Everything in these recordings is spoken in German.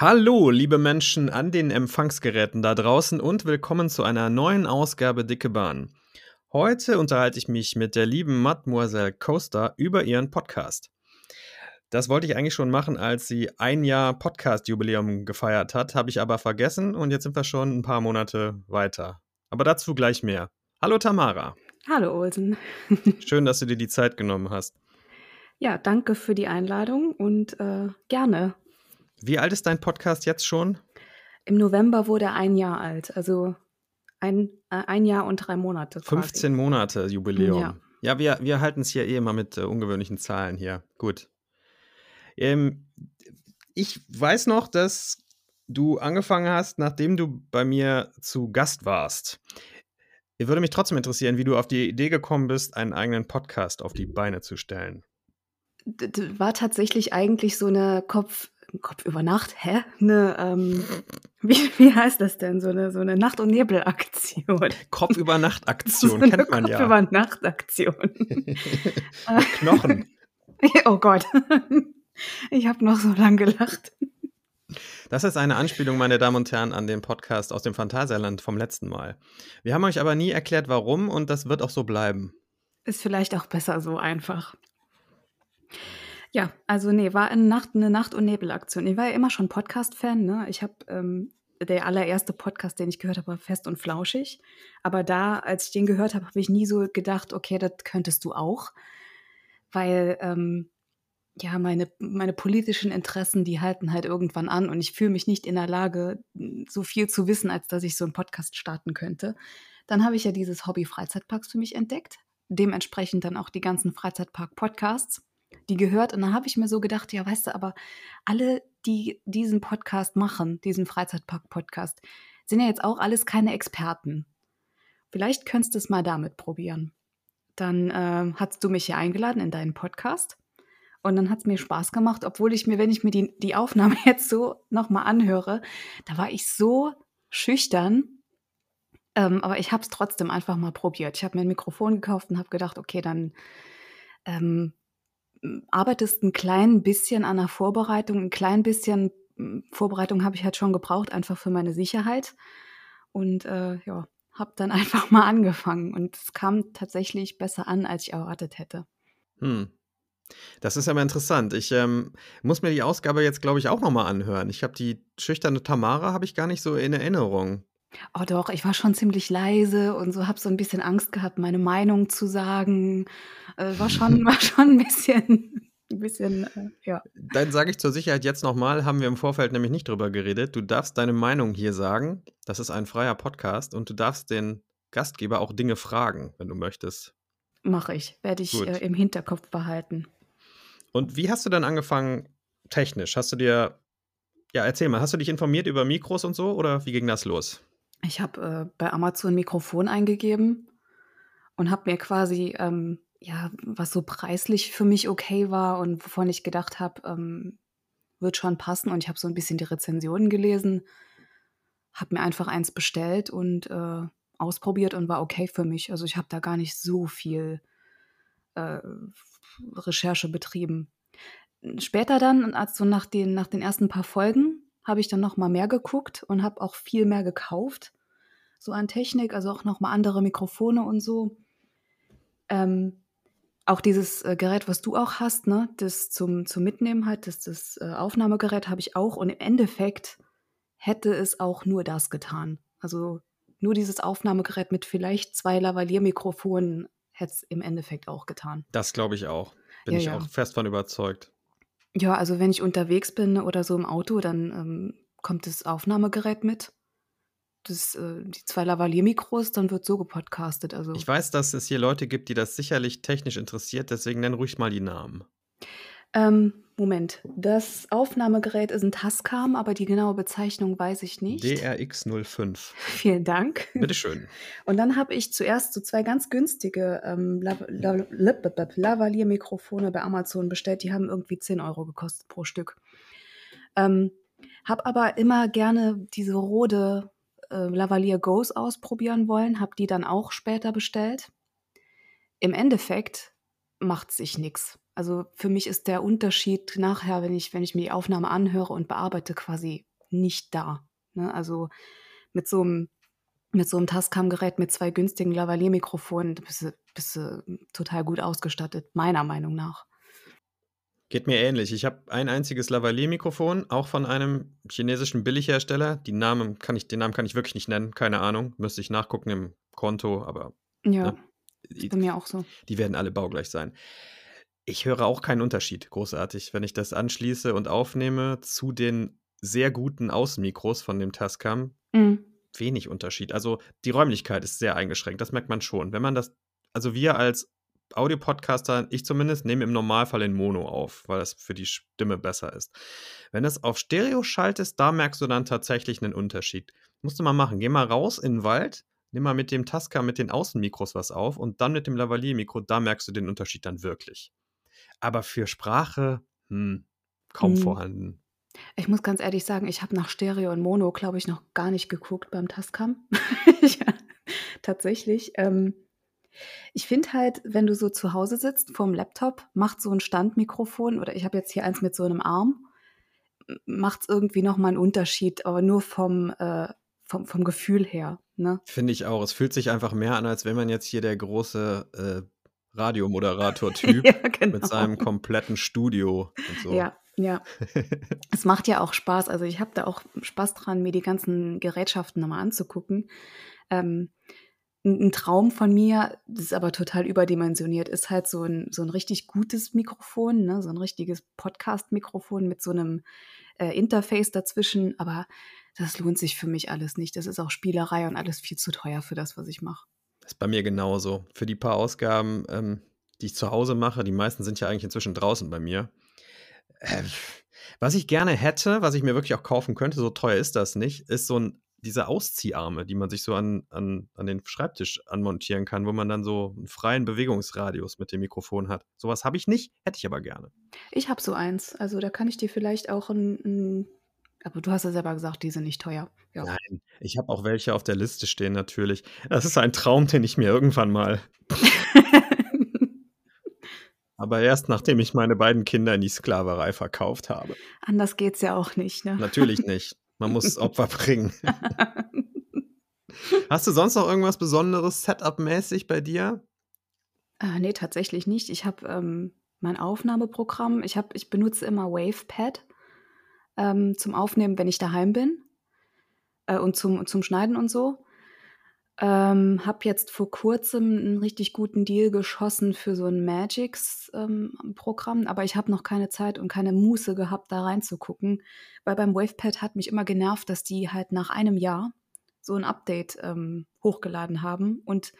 Hallo, liebe Menschen an den Empfangsgeräten da draußen und willkommen zu einer neuen Ausgabe Dicke Bahn. Heute unterhalte ich mich mit der lieben Mademoiselle Coaster über ihren Podcast. Das wollte ich eigentlich schon machen, als sie ein Jahr Podcast-Jubiläum gefeiert hat, habe ich aber vergessen und jetzt sind wir schon ein paar Monate weiter. Aber dazu gleich mehr. Hallo Tamara. Hallo Olsen. Schön, dass du dir die Zeit genommen hast. Ja, danke für die Einladung und äh, gerne. Wie alt ist dein Podcast jetzt schon? Im November wurde er ein Jahr alt, also ein, äh, ein Jahr und drei Monate. Quasi. 15 Monate Jubiläum. Ja, ja wir, wir halten es hier eh immer mit äh, ungewöhnlichen Zahlen hier. Gut. Ähm, ich weiß noch, dass du angefangen hast, nachdem du bei mir zu Gast warst. Würde mich trotzdem interessieren, wie du auf die Idee gekommen bist, einen eigenen Podcast auf die Beine zu stellen. Das war tatsächlich eigentlich so eine Kopf, Kopf über Nacht, hä? Eine, ähm, wie, wie heißt das denn? So eine, so eine Nacht- und Nebelaktion. Kopf über Nacht-Aktion, so kennt man Kopf ja. Kopf über Nacht-Aktion. Knochen. oh Gott. Ich habe noch so lange gelacht. Das ist eine Anspielung, meine Damen und Herren, an den Podcast aus dem Phantasialand vom letzten Mal. Wir haben euch aber nie erklärt, warum und das wird auch so bleiben. Ist vielleicht auch besser so einfach. Ja, also nee, war eine Nacht, eine Nacht- und Nebelaktion. Ich war ja immer schon Podcast-Fan, ne? Ich habe ähm, der allererste Podcast, den ich gehört habe, war Fest und Flauschig. Aber da, als ich den gehört habe, habe ich nie so gedacht, okay, das könntest du auch. Weil ähm, ja, meine, meine politischen Interessen, die halten halt irgendwann an und ich fühle mich nicht in der Lage, so viel zu wissen, als dass ich so einen Podcast starten könnte. Dann habe ich ja dieses Hobby Freizeitparks für mich entdeckt. Dementsprechend dann auch die ganzen Freizeitpark-Podcasts, die gehört. Und dann habe ich mir so gedacht, ja, weißt du, aber alle, die diesen Podcast machen, diesen Freizeitpark-Podcast, sind ja jetzt auch alles keine Experten. Vielleicht könntest du es mal damit probieren. Dann äh, hast du mich hier eingeladen in deinen Podcast. Und dann hat es mir Spaß gemacht, obwohl ich mir, wenn ich mir die, die Aufnahme jetzt so nochmal anhöre, da war ich so schüchtern. Ähm, aber ich habe es trotzdem einfach mal probiert. Ich habe mir ein Mikrofon gekauft und habe gedacht, okay, dann ähm, arbeitest ein klein bisschen an der Vorbereitung. Ein klein bisschen Vorbereitung habe ich halt schon gebraucht, einfach für meine Sicherheit. Und äh, ja, habe dann einfach mal angefangen. Und es kam tatsächlich besser an, als ich erwartet hätte. Hm. Das ist aber interessant. Ich ähm, muss mir die Ausgabe jetzt, glaube ich, auch nochmal anhören. Ich habe die schüchterne Tamara, habe ich gar nicht so in Erinnerung. Oh doch, ich war schon ziemlich leise und so habe so ein bisschen Angst gehabt, meine Meinung zu sagen. Äh, war, schon, war schon ein bisschen, ein bisschen, äh, ja. Dann sage ich zur Sicherheit jetzt nochmal, haben wir im Vorfeld nämlich nicht drüber geredet. Du darfst deine Meinung hier sagen. Das ist ein freier Podcast und du darfst den Gastgeber auch Dinge fragen, wenn du möchtest. Mache ich, werde ich äh, im Hinterkopf behalten. Und wie hast du dann angefangen technisch? Hast du dir, ja, erzähl mal, hast du dich informiert über Mikros und so oder wie ging das los? Ich habe äh, bei Amazon Mikrofon eingegeben und habe mir quasi, ähm, ja, was so preislich für mich okay war und wovon ich gedacht habe, ähm, wird schon passen. Und ich habe so ein bisschen die Rezensionen gelesen, habe mir einfach eins bestellt und äh, ausprobiert und war okay für mich. Also ich habe da gar nicht so viel äh, Recherche betrieben. Später dann, also nach den, nach den ersten paar Folgen, habe ich dann noch mal mehr geguckt und habe auch viel mehr gekauft, so an Technik, also auch noch mal andere Mikrofone und so. Ähm, auch dieses äh, Gerät, was du auch hast, ne, das zum, zum Mitnehmen halt, das, das äh, Aufnahmegerät habe ich auch und im Endeffekt hätte es auch nur das getan. Also nur dieses Aufnahmegerät mit vielleicht zwei Lavalier-Mikrofonen hätte es im Endeffekt auch getan. Das glaube ich auch. Bin Ja, ich ja. auch fest von überzeugt. Ja, also wenn ich unterwegs bin oder so im Auto, dann ähm, kommt das Aufnahmegerät mit. Das, äh, die zwei Lavalier-Mikros, dann wird so gepodcastet. Also Ich weiß, dass es hier Leute gibt, die das sicherlich technisch interessiert, deswegen nenn ruhig mal die Namen. Ähm, Moment, das Aufnahmegerät ist ein Tascam, aber die genaue Bezeichnung weiß ich nicht. DRX05. Vielen Dank. Bitteschön. Und dann habe ich zuerst so zwei ganz günstige ähm, Lav Lav Lav Lavalier-Mikrofone bei Amazon bestellt. Die haben irgendwie 10 Euro gekostet pro Stück. Ähm, habe aber immer gerne diese Rode äh, Lavalier Goes ausprobieren wollen, habe die dann auch später bestellt. Im Endeffekt macht sich nichts. Also für mich ist der Unterschied nachher, wenn ich, wenn ich mir die Aufnahme anhöre und bearbeite, quasi nicht da. Ne? Also mit so einem mit so einem Tascam-Gerät mit zwei günstigen Lavalier-Mikrofonen bist du, bist du total gut ausgestattet, meiner Meinung nach. Geht mir ähnlich. Ich habe ein einziges Lavalier-Mikrofon, auch von einem chinesischen Billighersteller. Die Namen kann ich, den Namen kann ich wirklich nicht nennen, keine Ahnung. Müsste ich nachgucken im Konto, aber. Ja, ne, ist bei mir auch so. Die werden alle baugleich sein. Ich höre auch keinen Unterschied, großartig, wenn ich das anschließe und aufnehme zu den sehr guten Außenmikros von dem Tascam. Mhm. Wenig Unterschied. Also die Räumlichkeit ist sehr eingeschränkt, das merkt man schon. Wenn man das, also wir als Audiopodcaster, ich zumindest, nehme im Normalfall in Mono auf, weil das für die Stimme besser ist. Wenn es auf Stereo schaltest, da merkst du dann tatsächlich einen Unterschied. Musst du mal machen. Geh mal raus in den Wald, nimm mal mit dem Tascam, mit den Außenmikros was auf und dann mit dem Lavalier-Mikro, da merkst du den Unterschied dann wirklich. Aber für Sprache, hm, kaum mhm. vorhanden. Ich muss ganz ehrlich sagen, ich habe nach Stereo und Mono, glaube ich, noch gar nicht geguckt beim Tascam. ja, tatsächlich. Ähm, ich finde halt, wenn du so zu Hause sitzt vorm Laptop, macht so ein Standmikrofon oder ich habe jetzt hier eins mit so einem Arm, macht es irgendwie nochmal einen Unterschied, aber nur vom, äh, vom, vom Gefühl her. Ne? Finde ich auch. Es fühlt sich einfach mehr an, als wenn man jetzt hier der große äh, Radiomoderator-Typ ja, genau. mit seinem kompletten Studio und so. Ja, ja. es macht ja auch Spaß. Also ich habe da auch Spaß dran, mir die ganzen Gerätschaften nochmal anzugucken. Ähm, ein Traum von mir, das ist aber total überdimensioniert, ist halt so ein, so ein richtig gutes Mikrofon, ne? so ein richtiges Podcast-Mikrofon mit so einem äh, Interface dazwischen. Aber das lohnt sich für mich alles nicht. Das ist auch Spielerei und alles viel zu teuer für das, was ich mache. Ist bei mir genauso. Für die paar Ausgaben, ähm, die ich zu Hause mache, die meisten sind ja eigentlich inzwischen draußen bei mir. Äh, was ich gerne hätte, was ich mir wirklich auch kaufen könnte, so teuer ist das nicht, ist so ein diese Auszieharme, die man sich so an, an, an den Schreibtisch anmontieren kann, wo man dann so einen freien Bewegungsradius mit dem Mikrofon hat. Sowas habe ich nicht, hätte ich aber gerne. Ich habe so eins. Also da kann ich dir vielleicht auch ein, ein aber du hast ja selber gesagt, die sind nicht teuer. Ja. Nein, ich habe auch welche auf der Liste stehen natürlich. Das ist ein Traum, den ich mir irgendwann mal. Aber erst nachdem ich meine beiden Kinder in die Sklaverei verkauft habe. Anders geht's ja auch nicht, ne? Natürlich nicht. Man muss Opfer bringen. Hast du sonst noch irgendwas Besonderes Setup-mäßig bei dir? Äh, nee, tatsächlich nicht. Ich habe ähm, mein Aufnahmeprogramm. Ich, hab, ich benutze immer WavePad ähm, zum Aufnehmen, wenn ich daheim bin äh, und zum, zum Schneiden und so. Ähm, habe jetzt vor kurzem einen richtig guten Deal geschossen für so ein Magix-Programm, ähm, aber ich habe noch keine Zeit und keine Muße gehabt, da reinzugucken, weil beim WavePad hat mich immer genervt, dass die halt nach einem Jahr so ein Update ähm, hochgeladen haben und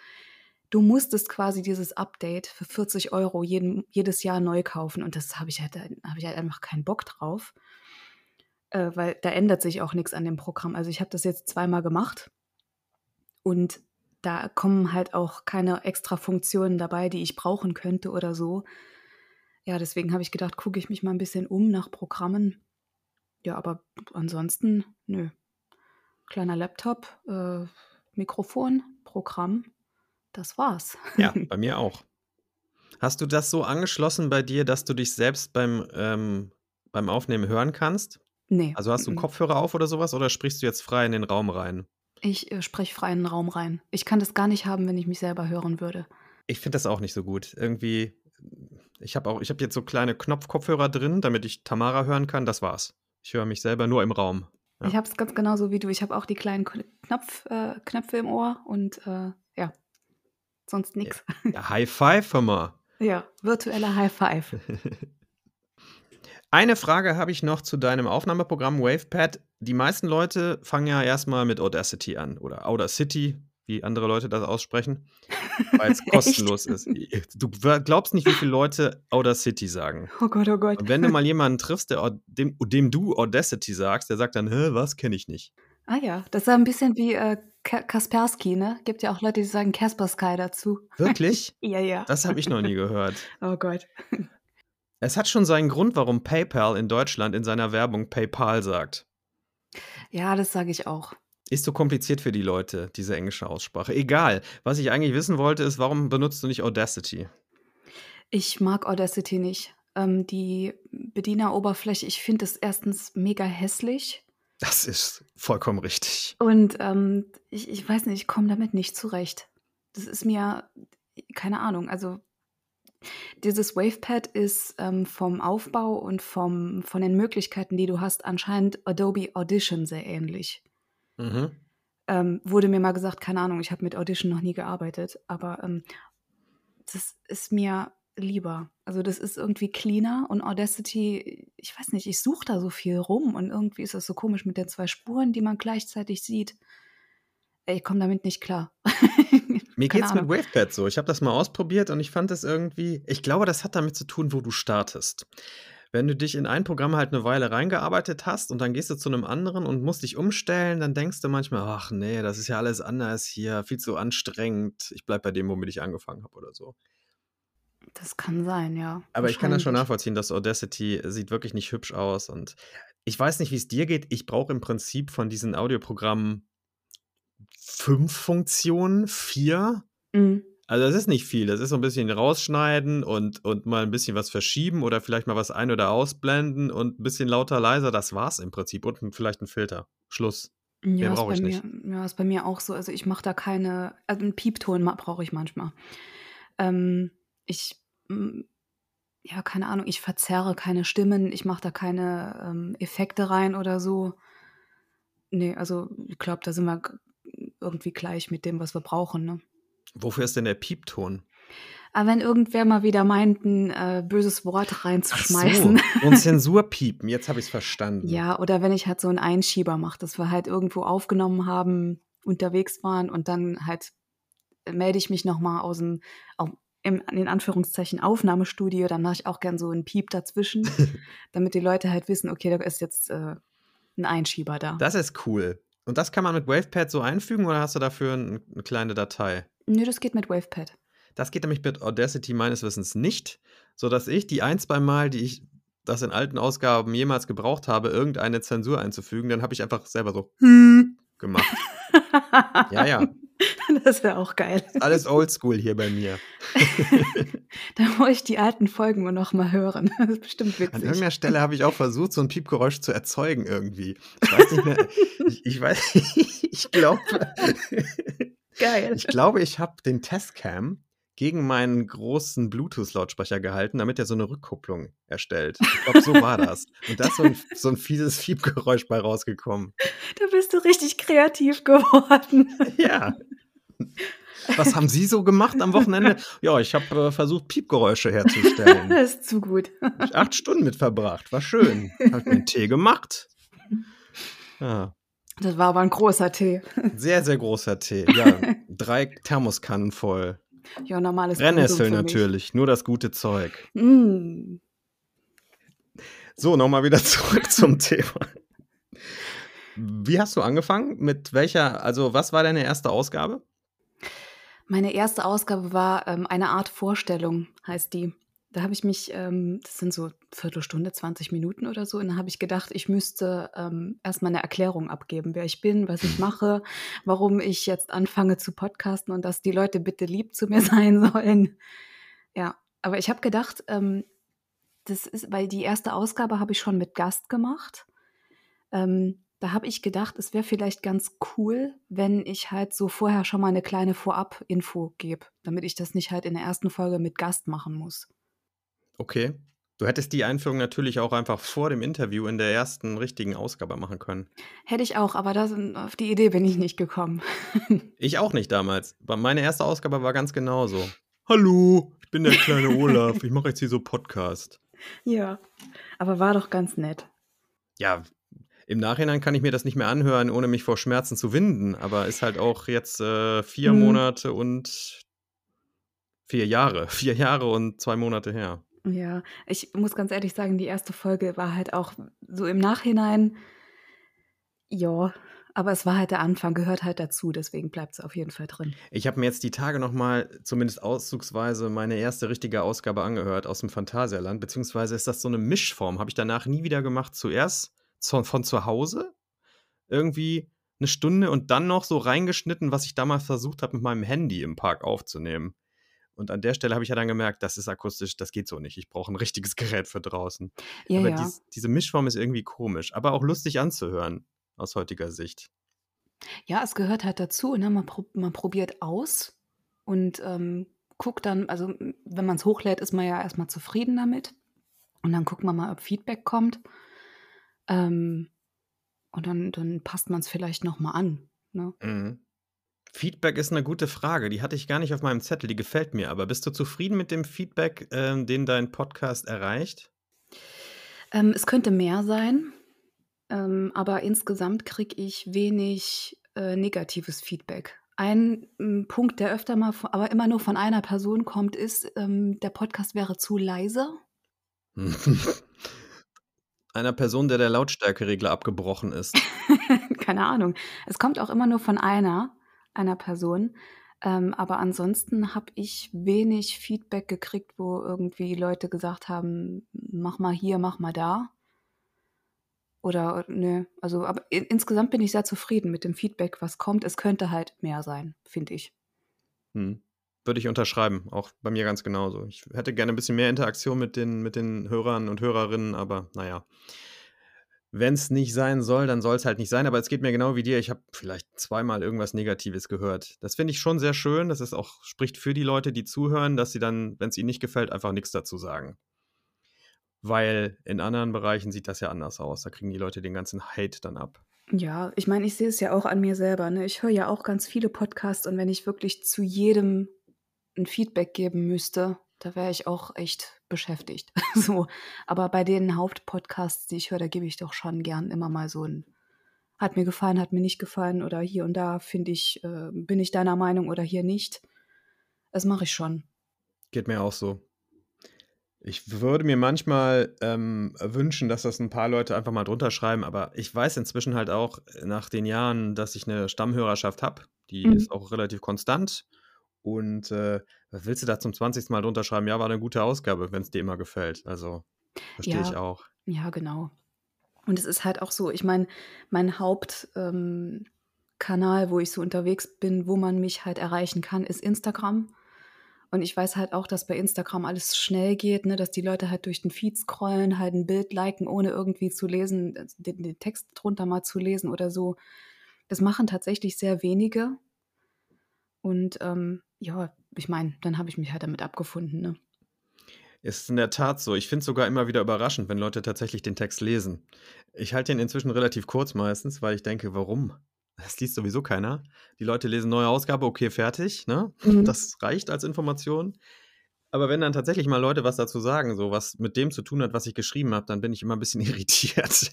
du musstest quasi dieses Update für 40 Euro jeden, jedes Jahr neu kaufen und das habe ich, halt, hab ich halt einfach keinen Bock drauf äh, weil da ändert sich auch nichts an dem Programm. Also ich habe das jetzt zweimal gemacht und da kommen halt auch keine extra Funktionen dabei, die ich brauchen könnte oder so. Ja, deswegen habe ich gedacht, gucke ich mich mal ein bisschen um nach Programmen. Ja, aber ansonsten, nö. Kleiner Laptop, äh, Mikrofon, Programm, das war's. Ja, bei mir auch. Hast du das so angeschlossen bei dir, dass du dich selbst beim, ähm, beim Aufnehmen hören kannst? Nee. Also hast du einen Kopfhörer auf oder sowas oder sprichst du jetzt frei in den Raum rein? Ich äh, spreche frei in den Raum rein. Ich kann das gar nicht haben, wenn ich mich selber hören würde. Ich finde das auch nicht so gut. Irgendwie, ich habe auch, ich habe jetzt so kleine Knopfkopfhörer drin, damit ich Tamara hören kann. Das war's. Ich höre mich selber nur im Raum. Ja. Ich habe es ganz genauso wie du. Ich habe auch die kleinen Knopf, äh, Knöpfe im Ohr und äh, ja, sonst nichts. Ja, High Five, hör mal. Ja, virtueller High Five. Eine Frage habe ich noch zu deinem Aufnahmeprogramm WavePad. Die meisten Leute fangen ja erstmal mit Audacity an oder Audacity, wie andere Leute das aussprechen, weil es kostenlos ist. Du glaubst nicht, wie viele Leute Audacity sagen. Oh Gott, oh Gott. Und wenn du mal jemanden triffst, der, dem, dem du Audacity sagst, der sagt dann, Hä, was kenne ich nicht. Ah ja, das ist ein bisschen wie äh, Kaspersky, ne? Gibt ja auch Leute, die sagen Kaspersky dazu. Wirklich? ja, ja. Das habe ich noch nie gehört. Oh Gott. Es hat schon seinen Grund, warum PayPal in Deutschland in seiner Werbung PayPal sagt. Ja, das sage ich auch. Ist so kompliziert für die Leute, diese englische Aussprache. Egal. Was ich eigentlich wissen wollte, ist, warum benutzt du nicht Audacity? Ich mag Audacity nicht. Ähm, die Bedieneroberfläche, ich finde es erstens mega hässlich. Das ist vollkommen richtig. Und ähm, ich, ich weiß nicht, ich komme damit nicht zurecht. Das ist mir, keine Ahnung, also dieses WavePad ist ähm, vom Aufbau und vom, von den Möglichkeiten, die du hast, anscheinend Adobe Audition sehr ähnlich. Mhm. Ähm, wurde mir mal gesagt, keine Ahnung, ich habe mit Audition noch nie gearbeitet, aber ähm, das ist mir lieber. Also das ist irgendwie cleaner und Audacity, ich weiß nicht, ich suche da so viel rum und irgendwie ist das so komisch mit den zwei Spuren, die man gleichzeitig sieht. Ich komme damit nicht klar. Mir geht es mit WavePad so. Ich habe das mal ausprobiert und ich fand es irgendwie, ich glaube, das hat damit zu tun, wo du startest. Wenn du dich in ein Programm halt eine Weile reingearbeitet hast und dann gehst du zu einem anderen und musst dich umstellen, dann denkst du manchmal, ach nee, das ist ja alles anders hier, viel zu anstrengend. Ich bleibe bei dem, womit ich angefangen habe oder so. Das kann sein, ja. Aber ich kann das schon nachvollziehen, dass Audacity sieht wirklich nicht hübsch aus und ich weiß nicht, wie es dir geht. Ich brauche im Prinzip von diesen Audioprogrammen fünf Funktionen, vier. Mhm. Also das ist nicht viel. Das ist so ein bisschen rausschneiden und, und mal ein bisschen was verschieben oder vielleicht mal was ein- oder ausblenden und ein bisschen lauter, leiser. Das war's im Prinzip. Und vielleicht ein Filter. Schluss. Ja, brauche ich nicht. ja, ist bei mir auch so. Also ich mache da keine, also einen Piepton brauche ich manchmal. Ähm, ich, mm, ja, keine Ahnung, ich verzerre keine Stimmen, ich mache da keine ähm, Effekte rein oder so. Nee, also ich glaube, da sind wir irgendwie gleich mit dem, was wir brauchen. Ne? Wofür ist denn der Piepton? Aber wenn irgendwer mal wieder meint, ein äh, böses Wort reinzuschmeißen. Ach so, und Zensurpiepen, jetzt habe ich es verstanden. Ja, oder wenn ich halt so einen Einschieber mache, dass wir halt irgendwo aufgenommen haben, unterwegs waren und dann halt melde ich mich nochmal aus dem, im, in Anführungszeichen, Aufnahmestudio, dann mache ich auch gern so einen Piep dazwischen, damit die Leute halt wissen, okay, da ist jetzt äh, ein Einschieber da. Das ist cool. Und das kann man mit WavePad so einfügen oder hast du dafür eine kleine Datei? Nö, das geht mit WavePad. Das geht nämlich mit Audacity meines Wissens nicht, sodass ich die ein, zwei Mal, die ich das in alten Ausgaben jemals gebraucht habe, irgendeine Zensur einzufügen, dann habe ich einfach selber so gemacht. ja, ja. Das wäre auch geil. Alles oldschool hier bei mir. da muss ich die alten Folgen noch mal hören. Das ist bestimmt witzig. An irgendeiner Stelle habe ich auch versucht, so ein Piepgeräusch zu erzeugen irgendwie. Ich weiß nicht mehr. ich, ich weiß, ich glaube. Geil. Ich glaube, ich habe den Testcam gegen meinen großen Bluetooth-Lautsprecher gehalten, damit er so eine Rückkupplung erstellt. Ich glaube, so war das. Und da ist so ein, so ein fieses Fiebgeräusch bei rausgekommen. Da bist du richtig kreativ geworden. Ja. Was haben Sie so gemacht am Wochenende? Ja, ich habe äh, versucht, Piepgeräusche herzustellen. Das ist zu gut. Ich acht Stunden mit verbracht. War schön. Hab mir einen Tee gemacht. Ja. Das war aber ein großer Tee. Sehr, sehr großer Tee. Ja, drei Thermoskannen voll. Ja, normales Brennnessel natürlich, nur das gute Zeug. Mm. So, nochmal wieder zurück zum Thema. Wie hast du angefangen? Mit welcher, also was war deine erste Ausgabe? Meine erste Ausgabe war ähm, eine Art Vorstellung, heißt die. Da habe ich mich, ähm, das sind so Viertelstunde, 20 Minuten oder so, und dann habe ich gedacht, ich müsste ähm, erstmal eine Erklärung abgeben, wer ich bin, was ich mache, warum ich jetzt anfange zu podcasten und dass die Leute bitte lieb zu mir sein sollen. Ja, aber ich habe gedacht, ähm, das ist, weil die erste Ausgabe habe ich schon mit Gast gemacht. Ähm, da habe ich gedacht, es wäre vielleicht ganz cool, wenn ich halt so vorher schon mal eine kleine Vorab-Info gebe, damit ich das nicht halt in der ersten Folge mit Gast machen muss. Okay. Du hättest die Einführung natürlich auch einfach vor dem Interview in der ersten richtigen Ausgabe machen können. Hätte ich auch, aber das, auf die Idee bin ich nicht gekommen. ich auch nicht damals. Meine erste Ausgabe war ganz genauso. Hallo, ich bin der kleine Olaf. Ich mache jetzt hier so Podcast. Ja, aber war doch ganz nett. Ja, im Nachhinein kann ich mir das nicht mehr anhören, ohne mich vor Schmerzen zu winden. Aber ist halt auch jetzt äh, vier hm. Monate und vier Jahre. Vier Jahre und zwei Monate her. Ja, ich muss ganz ehrlich sagen, die erste Folge war halt auch so im Nachhinein, ja, aber es war halt der Anfang, gehört halt dazu, deswegen bleibt es auf jeden Fall drin. Ich habe mir jetzt die Tage nochmal, zumindest auszugsweise, meine erste richtige Ausgabe angehört aus dem Phantasialand, beziehungsweise ist das so eine Mischform, habe ich danach nie wieder gemacht. Zuerst von, von zu Hause, irgendwie eine Stunde und dann noch so reingeschnitten, was ich damals versucht habe, mit meinem Handy im Park aufzunehmen. Und an der Stelle habe ich ja dann gemerkt, das ist akustisch, das geht so nicht. Ich brauche ein richtiges Gerät für draußen. Ja, Aber ja. Dies, diese Mischform ist irgendwie komisch, aber auch lustig anzuhören. aus heutiger Sicht? Ja, es gehört halt dazu, ne? Man, prob man probiert aus und ähm, guckt dann, also wenn man es hochlädt, ist man ja erstmal zufrieden damit. Und dann guckt man mal, ob Feedback kommt. Ähm, und dann, dann passt man es vielleicht nochmal an. Ne? Mhm. Feedback ist eine gute Frage. Die hatte ich gar nicht auf meinem Zettel. Die gefällt mir. Aber bist du zufrieden mit dem Feedback, ähm, den dein Podcast erreicht? Ähm, es könnte mehr sein. Ähm, aber insgesamt kriege ich wenig äh, negatives Feedback. Ein ähm, Punkt, der öfter mal, aber immer nur von einer Person kommt, ist, ähm, der Podcast wäre zu leise. Einer Person, der der Lautstärkeregler abgebrochen ist. Keine Ahnung. Es kommt auch immer nur von einer, einer Person. Ähm, aber ansonsten habe ich wenig Feedback gekriegt, wo irgendwie Leute gesagt haben, mach mal hier, mach mal da. Oder ne, also aber in, insgesamt bin ich sehr zufrieden mit dem Feedback, was kommt. Es könnte halt mehr sein, finde ich. Hm. Würde ich unterschreiben, auch bei mir ganz genauso. Ich hätte gerne ein bisschen mehr Interaktion mit den, mit den Hörern und Hörerinnen, aber naja. Wenn es nicht sein soll, dann soll es halt nicht sein. Aber es geht mir genau wie dir. Ich habe vielleicht zweimal irgendwas Negatives gehört. Das finde ich schon sehr schön. Das ist auch, spricht für die Leute, die zuhören, dass sie dann, wenn es ihnen nicht gefällt, einfach nichts dazu sagen. Weil in anderen Bereichen sieht das ja anders aus. Da kriegen die Leute den ganzen Hate dann ab. Ja, ich meine, ich sehe es ja auch an mir selber. Ne? Ich höre ja auch ganz viele Podcasts und wenn ich wirklich zu jedem ein Feedback geben müsste, da wäre ich auch echt beschäftigt. so. Aber bei den Hauptpodcasts, die ich höre, da gebe ich doch schon gern immer mal so ein hat mir gefallen, hat mir nicht gefallen oder hier und da finde ich, äh, bin ich deiner Meinung oder hier nicht. Das mache ich schon. Geht mir auch so. Ich würde mir manchmal ähm, wünschen, dass das ein paar Leute einfach mal drunter schreiben, aber ich weiß inzwischen halt auch nach den Jahren, dass ich eine Stammhörerschaft habe. Die mhm. ist auch relativ konstant. Und äh, was willst du da zum 20. Mal drunter schreiben? Ja, war eine gute Ausgabe, wenn es dir immer gefällt. Also verstehe ja, ich auch. Ja, genau. Und es ist halt auch so, ich meine, mein Hauptkanal, ähm, wo ich so unterwegs bin, wo man mich halt erreichen kann, ist Instagram. Und ich weiß halt auch, dass bei Instagram alles schnell geht, ne, dass die Leute halt durch den Feed scrollen, halt ein Bild liken, ohne irgendwie zu lesen, äh, den, den Text drunter mal zu lesen oder so. Das machen tatsächlich sehr wenige. Und ähm, ja, ich meine, dann habe ich mich halt damit abgefunden. Ne? Ist in der Tat so. Ich finde es sogar immer wieder überraschend, wenn Leute tatsächlich den Text lesen. Ich halte ihn inzwischen relativ kurz meistens, weil ich denke, warum? Das liest sowieso keiner. Die Leute lesen neue Ausgabe, okay, fertig. Ne? Mhm. Das reicht als Information. Aber wenn dann tatsächlich mal Leute was dazu sagen, so was mit dem zu tun hat, was ich geschrieben habe, dann bin ich immer ein bisschen irritiert.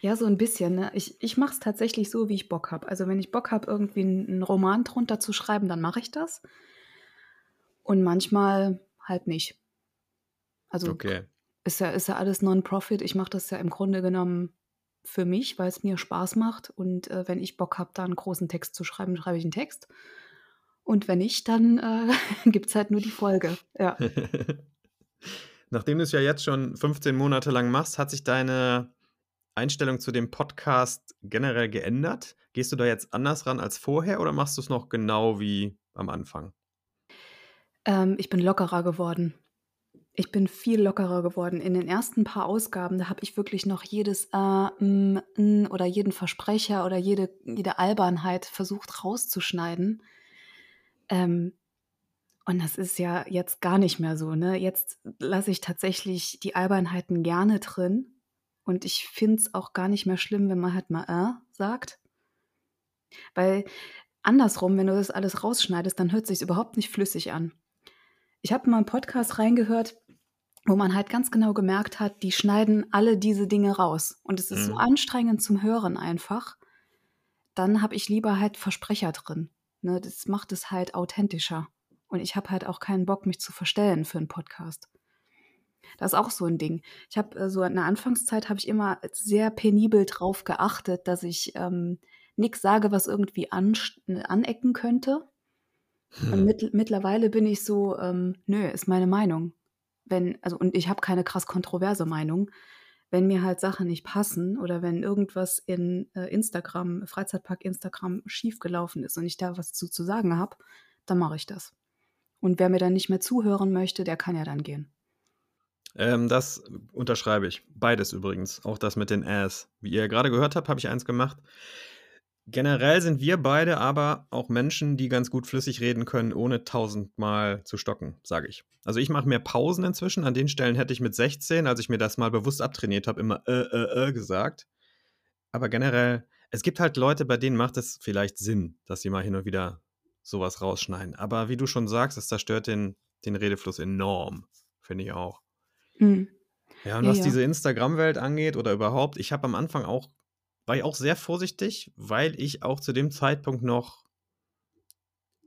Ja, so ein bisschen. Ne? Ich, ich mache es tatsächlich so, wie ich Bock habe. Also wenn ich Bock habe, irgendwie einen Roman drunter zu schreiben, dann mache ich das. Und manchmal halt nicht. Also okay. ist, ja, ist ja alles Non-Profit. Ich mache das ja im Grunde genommen für mich, weil es mir Spaß macht. Und äh, wenn ich Bock habe, da einen großen Text zu schreiben, schreibe ich einen Text. Und wenn nicht, dann äh, gibt es halt nur die Folge. Ja. Nachdem du es ja jetzt schon 15 Monate lang machst, hat sich deine Einstellung zu dem Podcast generell geändert? Gehst du da jetzt anders ran als vorher oder machst du es noch genau wie am Anfang? Ähm, ich bin lockerer geworden. Ich bin viel lockerer geworden. In den ersten paar Ausgaben, da habe ich wirklich noch jedes äh, m, n oder jeden Versprecher oder jede, jede Albernheit versucht rauszuschneiden. Ähm, und das ist ja jetzt gar nicht mehr so. Ne? Jetzt lasse ich tatsächlich die Albernheiten gerne drin. Und ich finde es auch gar nicht mehr schlimm, wenn man halt mal äh sagt. Weil andersrum, wenn du das alles rausschneidest, dann hört sich überhaupt nicht flüssig an. Ich habe mal einen Podcast reingehört, wo man halt ganz genau gemerkt hat, die schneiden alle diese Dinge raus. Und es ist mhm. so anstrengend zum Hören einfach. Dann habe ich lieber halt Versprecher drin. Ne, das macht es halt authentischer. Und ich habe halt auch keinen Bock, mich zu verstellen für einen Podcast. Das ist auch so ein Ding. Ich habe äh, so in der Anfangszeit habe ich immer sehr penibel drauf geachtet, dass ich ähm, nichts sage, was irgendwie an, anecken könnte. Hm. Und mit, mittlerweile bin ich so, ähm, nö, ist meine Meinung. Wenn, also, und ich habe keine krass kontroverse Meinung. Wenn mir halt Sachen nicht passen oder wenn irgendwas in äh, Instagram, Freizeitpark Instagram schiefgelaufen ist und ich da was zu, zu sagen habe, dann mache ich das. Und wer mir dann nicht mehr zuhören möchte, der kann ja dann gehen. Ähm, das unterschreibe ich. Beides übrigens. Auch das mit den Ass. Wie ihr gerade gehört habt, habe ich eins gemacht. Generell sind wir beide aber auch Menschen, die ganz gut flüssig reden können, ohne tausendmal zu stocken, sage ich. Also ich mache mehr Pausen inzwischen. An den Stellen hätte ich mit 16, als ich mir das mal bewusst abtrainiert habe, immer äh, äh, äh gesagt. Aber generell, es gibt halt Leute, bei denen macht es vielleicht Sinn, dass sie mal hin und wieder sowas rausschneiden. Aber wie du schon sagst, es zerstört den, den Redefluss enorm, finde ich auch. Mhm. Ja, und ja, was ja. diese Instagram-Welt angeht oder überhaupt, ich habe am Anfang auch war ich auch sehr vorsichtig, weil ich auch zu dem Zeitpunkt noch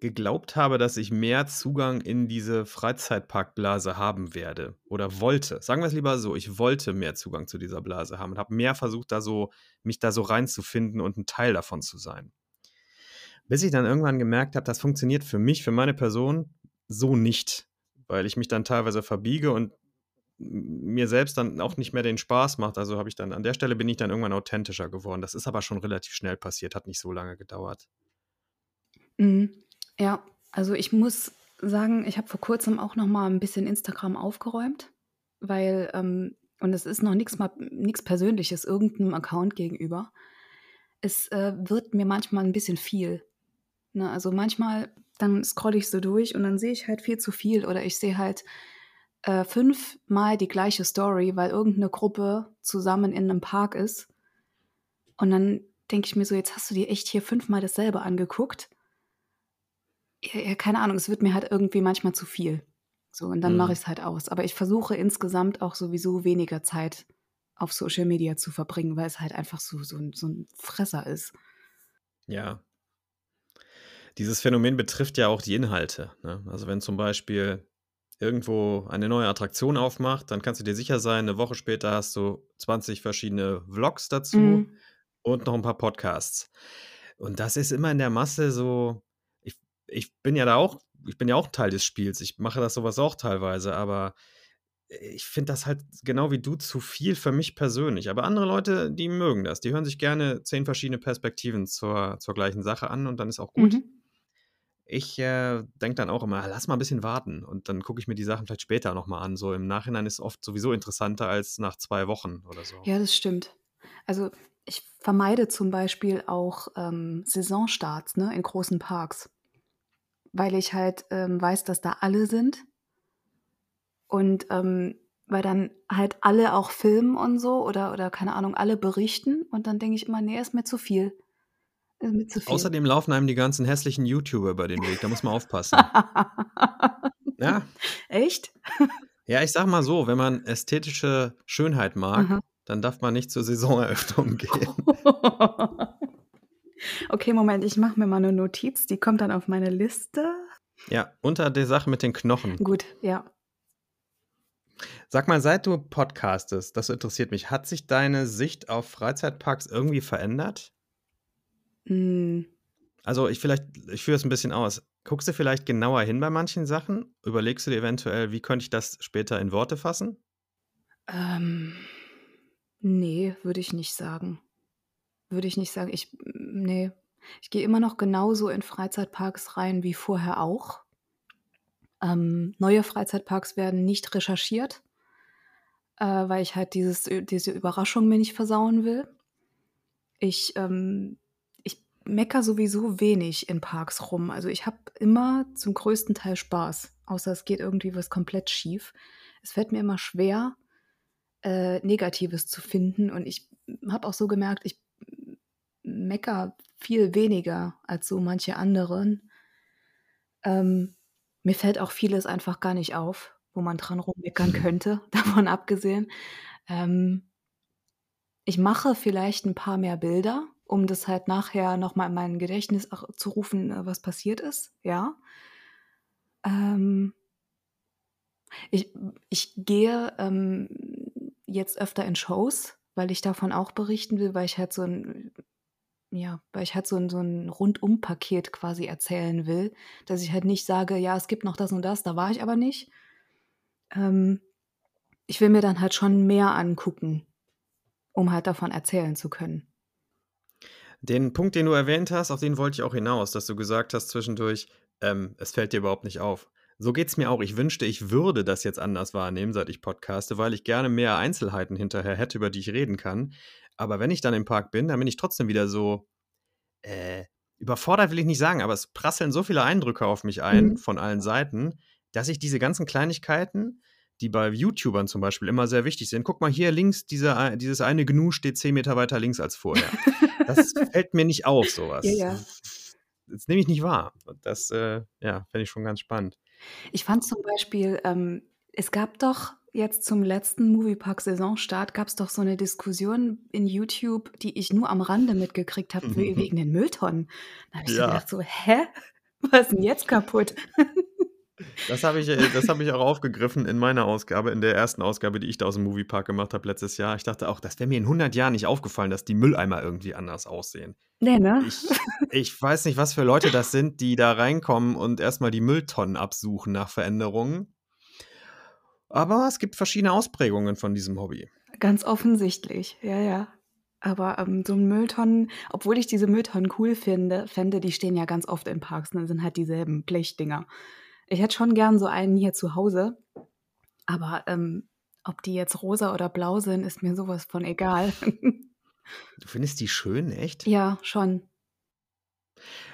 geglaubt habe, dass ich mehr Zugang in diese Freizeitparkblase haben werde oder wollte. Sagen wir es lieber so, ich wollte mehr Zugang zu dieser Blase haben und habe mehr versucht, da so mich da so reinzufinden und ein Teil davon zu sein. Bis ich dann irgendwann gemerkt habe, das funktioniert für mich, für meine Person so nicht, weil ich mich dann teilweise verbiege und mir selbst dann auch nicht mehr den Spaß macht. Also habe ich dann, an der Stelle bin ich dann irgendwann authentischer geworden. Das ist aber schon relativ schnell passiert, hat nicht so lange gedauert. Mhm. Ja, also ich muss sagen, ich habe vor kurzem auch noch mal ein bisschen Instagram aufgeräumt, weil, ähm, und es ist noch nichts nichts Persönliches irgendeinem Account gegenüber. Es äh, wird mir manchmal ein bisschen viel. Ne? Also manchmal, dann scrolle ich so durch und dann sehe ich halt viel zu viel oder ich sehe halt äh, fünfmal die gleiche Story, weil irgendeine Gruppe zusammen in einem Park ist. Und dann denke ich mir so, jetzt hast du dir echt hier fünfmal dasselbe angeguckt. Ja, ja keine Ahnung, es wird mir halt irgendwie manchmal zu viel. So, und dann mhm. mache ich es halt aus. Aber ich versuche insgesamt auch sowieso weniger Zeit auf Social Media zu verbringen, weil es halt einfach so, so, so ein Fresser ist. Ja. Dieses Phänomen betrifft ja auch die Inhalte. Ne? Also wenn zum Beispiel irgendwo eine neue Attraktion aufmacht, dann kannst du dir sicher sein, eine Woche später hast du 20 verschiedene Vlogs dazu mhm. und noch ein paar Podcasts. Und das ist immer in der Masse so, ich, ich bin ja da auch, ich bin ja auch Teil des Spiels, ich mache das sowas auch teilweise, aber ich finde das halt genau wie du zu viel für mich persönlich. Aber andere Leute, die mögen das. Die hören sich gerne zehn verschiedene Perspektiven zur, zur gleichen Sache an und dann ist auch gut. Mhm. Ich äh, denke dann auch immer, lass mal ein bisschen warten und dann gucke ich mir die Sachen vielleicht später nochmal an. So im Nachhinein ist oft sowieso interessanter als nach zwei Wochen oder so. Ja, das stimmt. Also ich vermeide zum Beispiel auch ähm, Saisonstarts ne, in großen Parks, weil ich halt ähm, weiß, dass da alle sind und ähm, weil dann halt alle auch filmen und so oder, oder keine Ahnung, alle berichten und dann denke ich immer, nee, ist mir zu viel. Mit zu viel. Außerdem laufen einem die ganzen hässlichen YouTuber über den Weg, da muss man aufpassen. ja. Echt? Ja, ich sag mal so, wenn man ästhetische Schönheit mag, Aha. dann darf man nicht zur Saisoneröffnung gehen. okay, Moment, ich mache mir mal eine Notiz, die kommt dann auf meine Liste. Ja, unter der Sache mit den Knochen. Gut, ja. Sag mal, seit du podcastest, das interessiert mich, hat sich deine Sicht auf Freizeitparks irgendwie verändert? Mhm. Also ich vielleicht, ich führe es ein bisschen aus. Guckst du vielleicht genauer hin bei manchen Sachen? Überlegst du dir eventuell, wie könnte ich das später in Worte fassen? Ähm, nee, würde ich nicht sagen. Würde ich nicht sagen. Ich, nee. Ich gehe immer noch genauso in Freizeitparks rein wie vorher auch. Ähm, neue Freizeitparks werden nicht recherchiert, äh, weil ich halt dieses, diese Überraschung mir nicht versauen will. Ich ähm, mecker sowieso wenig in Parks rum. Also ich habe immer zum größten Teil Spaß, außer es geht irgendwie was komplett schief. Es fällt mir immer schwer, äh, Negatives zu finden und ich habe auch so gemerkt, ich mecker viel weniger als so manche anderen. Ähm, mir fällt auch vieles einfach gar nicht auf, wo man dran rummeckern könnte, davon abgesehen. Ähm, ich mache vielleicht ein paar mehr Bilder, um das halt nachher nochmal in mein Gedächtnis zu rufen, äh, was passiert ist, ja. Ähm, ich, ich gehe ähm, jetzt öfter in Shows, weil ich davon auch berichten will, weil ich halt so ein, ja, weil ich halt so ein, so ein Rundum-Paket quasi erzählen will, dass ich halt nicht sage, ja, es gibt noch das und das, da war ich aber nicht. Ähm, ich will mir dann halt schon mehr angucken, um halt davon erzählen zu können. Den Punkt, den du erwähnt hast, auf den wollte ich auch hinaus, dass du gesagt hast zwischendurch, ähm, es fällt dir überhaupt nicht auf. So geht es mir auch. Ich wünschte, ich würde das jetzt anders wahrnehmen, seit ich podcaste, weil ich gerne mehr Einzelheiten hinterher hätte, über die ich reden kann. Aber wenn ich dann im Park bin, dann bin ich trotzdem wieder so äh, überfordert, will ich nicht sagen, aber es prasseln so viele Eindrücke auf mich ein Mhm. von allen Seiten, dass ich diese ganzen Kleinigkeiten, die bei YouTubern zum Beispiel immer sehr wichtig sind, guck mal hier links, diese, ein- dieses eine Gnu steht 10 Meter weiter links als vorher. Das fällt mir nicht auf, sowas. Ja, ja. Das nehme ich nicht wahr. Das, äh, ja, finde ich schon ganz spannend. Ich fand zum Beispiel, ähm, es gab doch jetzt zum letzten Moviepark-Saisonstart gab es doch so eine Diskussion in YouTube, die ich nur am Rande mitgekriegt habe, we wegen den Mülltonnen. Da habe ich so Ja. gedacht so: „Hä? Was ist denn jetzt kaputt?“ Das habe ich, äh, das habe ich auch aufgegriffen in meiner Ausgabe, in der ersten Ausgabe, die ich da aus dem Moviepark gemacht habe letztes Jahr. Ich dachte auch, das wäre mir in 100 Jahren nicht aufgefallen, dass die Mülleimer irgendwie anders aussehen. Ne, ne? Ich, ich weiß nicht, was für Leute das sind, die da reinkommen und erstmal die Mülltonnen absuchen nach Veränderungen. Aber es gibt verschiedene Ausprägungen von diesem Hobby. Ganz offensichtlich, ja, ja. Aber, ähm, so Mülltonnen obwohl ich diese Mülltonnen cool finde fände, die stehen ja ganz oft in Parks, ne, sind halt dieselben Blechdinger. Ich hätte schon gern so einen hier zu Hause, aber, ähm, ob die jetzt rosa oder blau sind, ist mir so was von egal. Du findest die schön, echt? Ja, schon.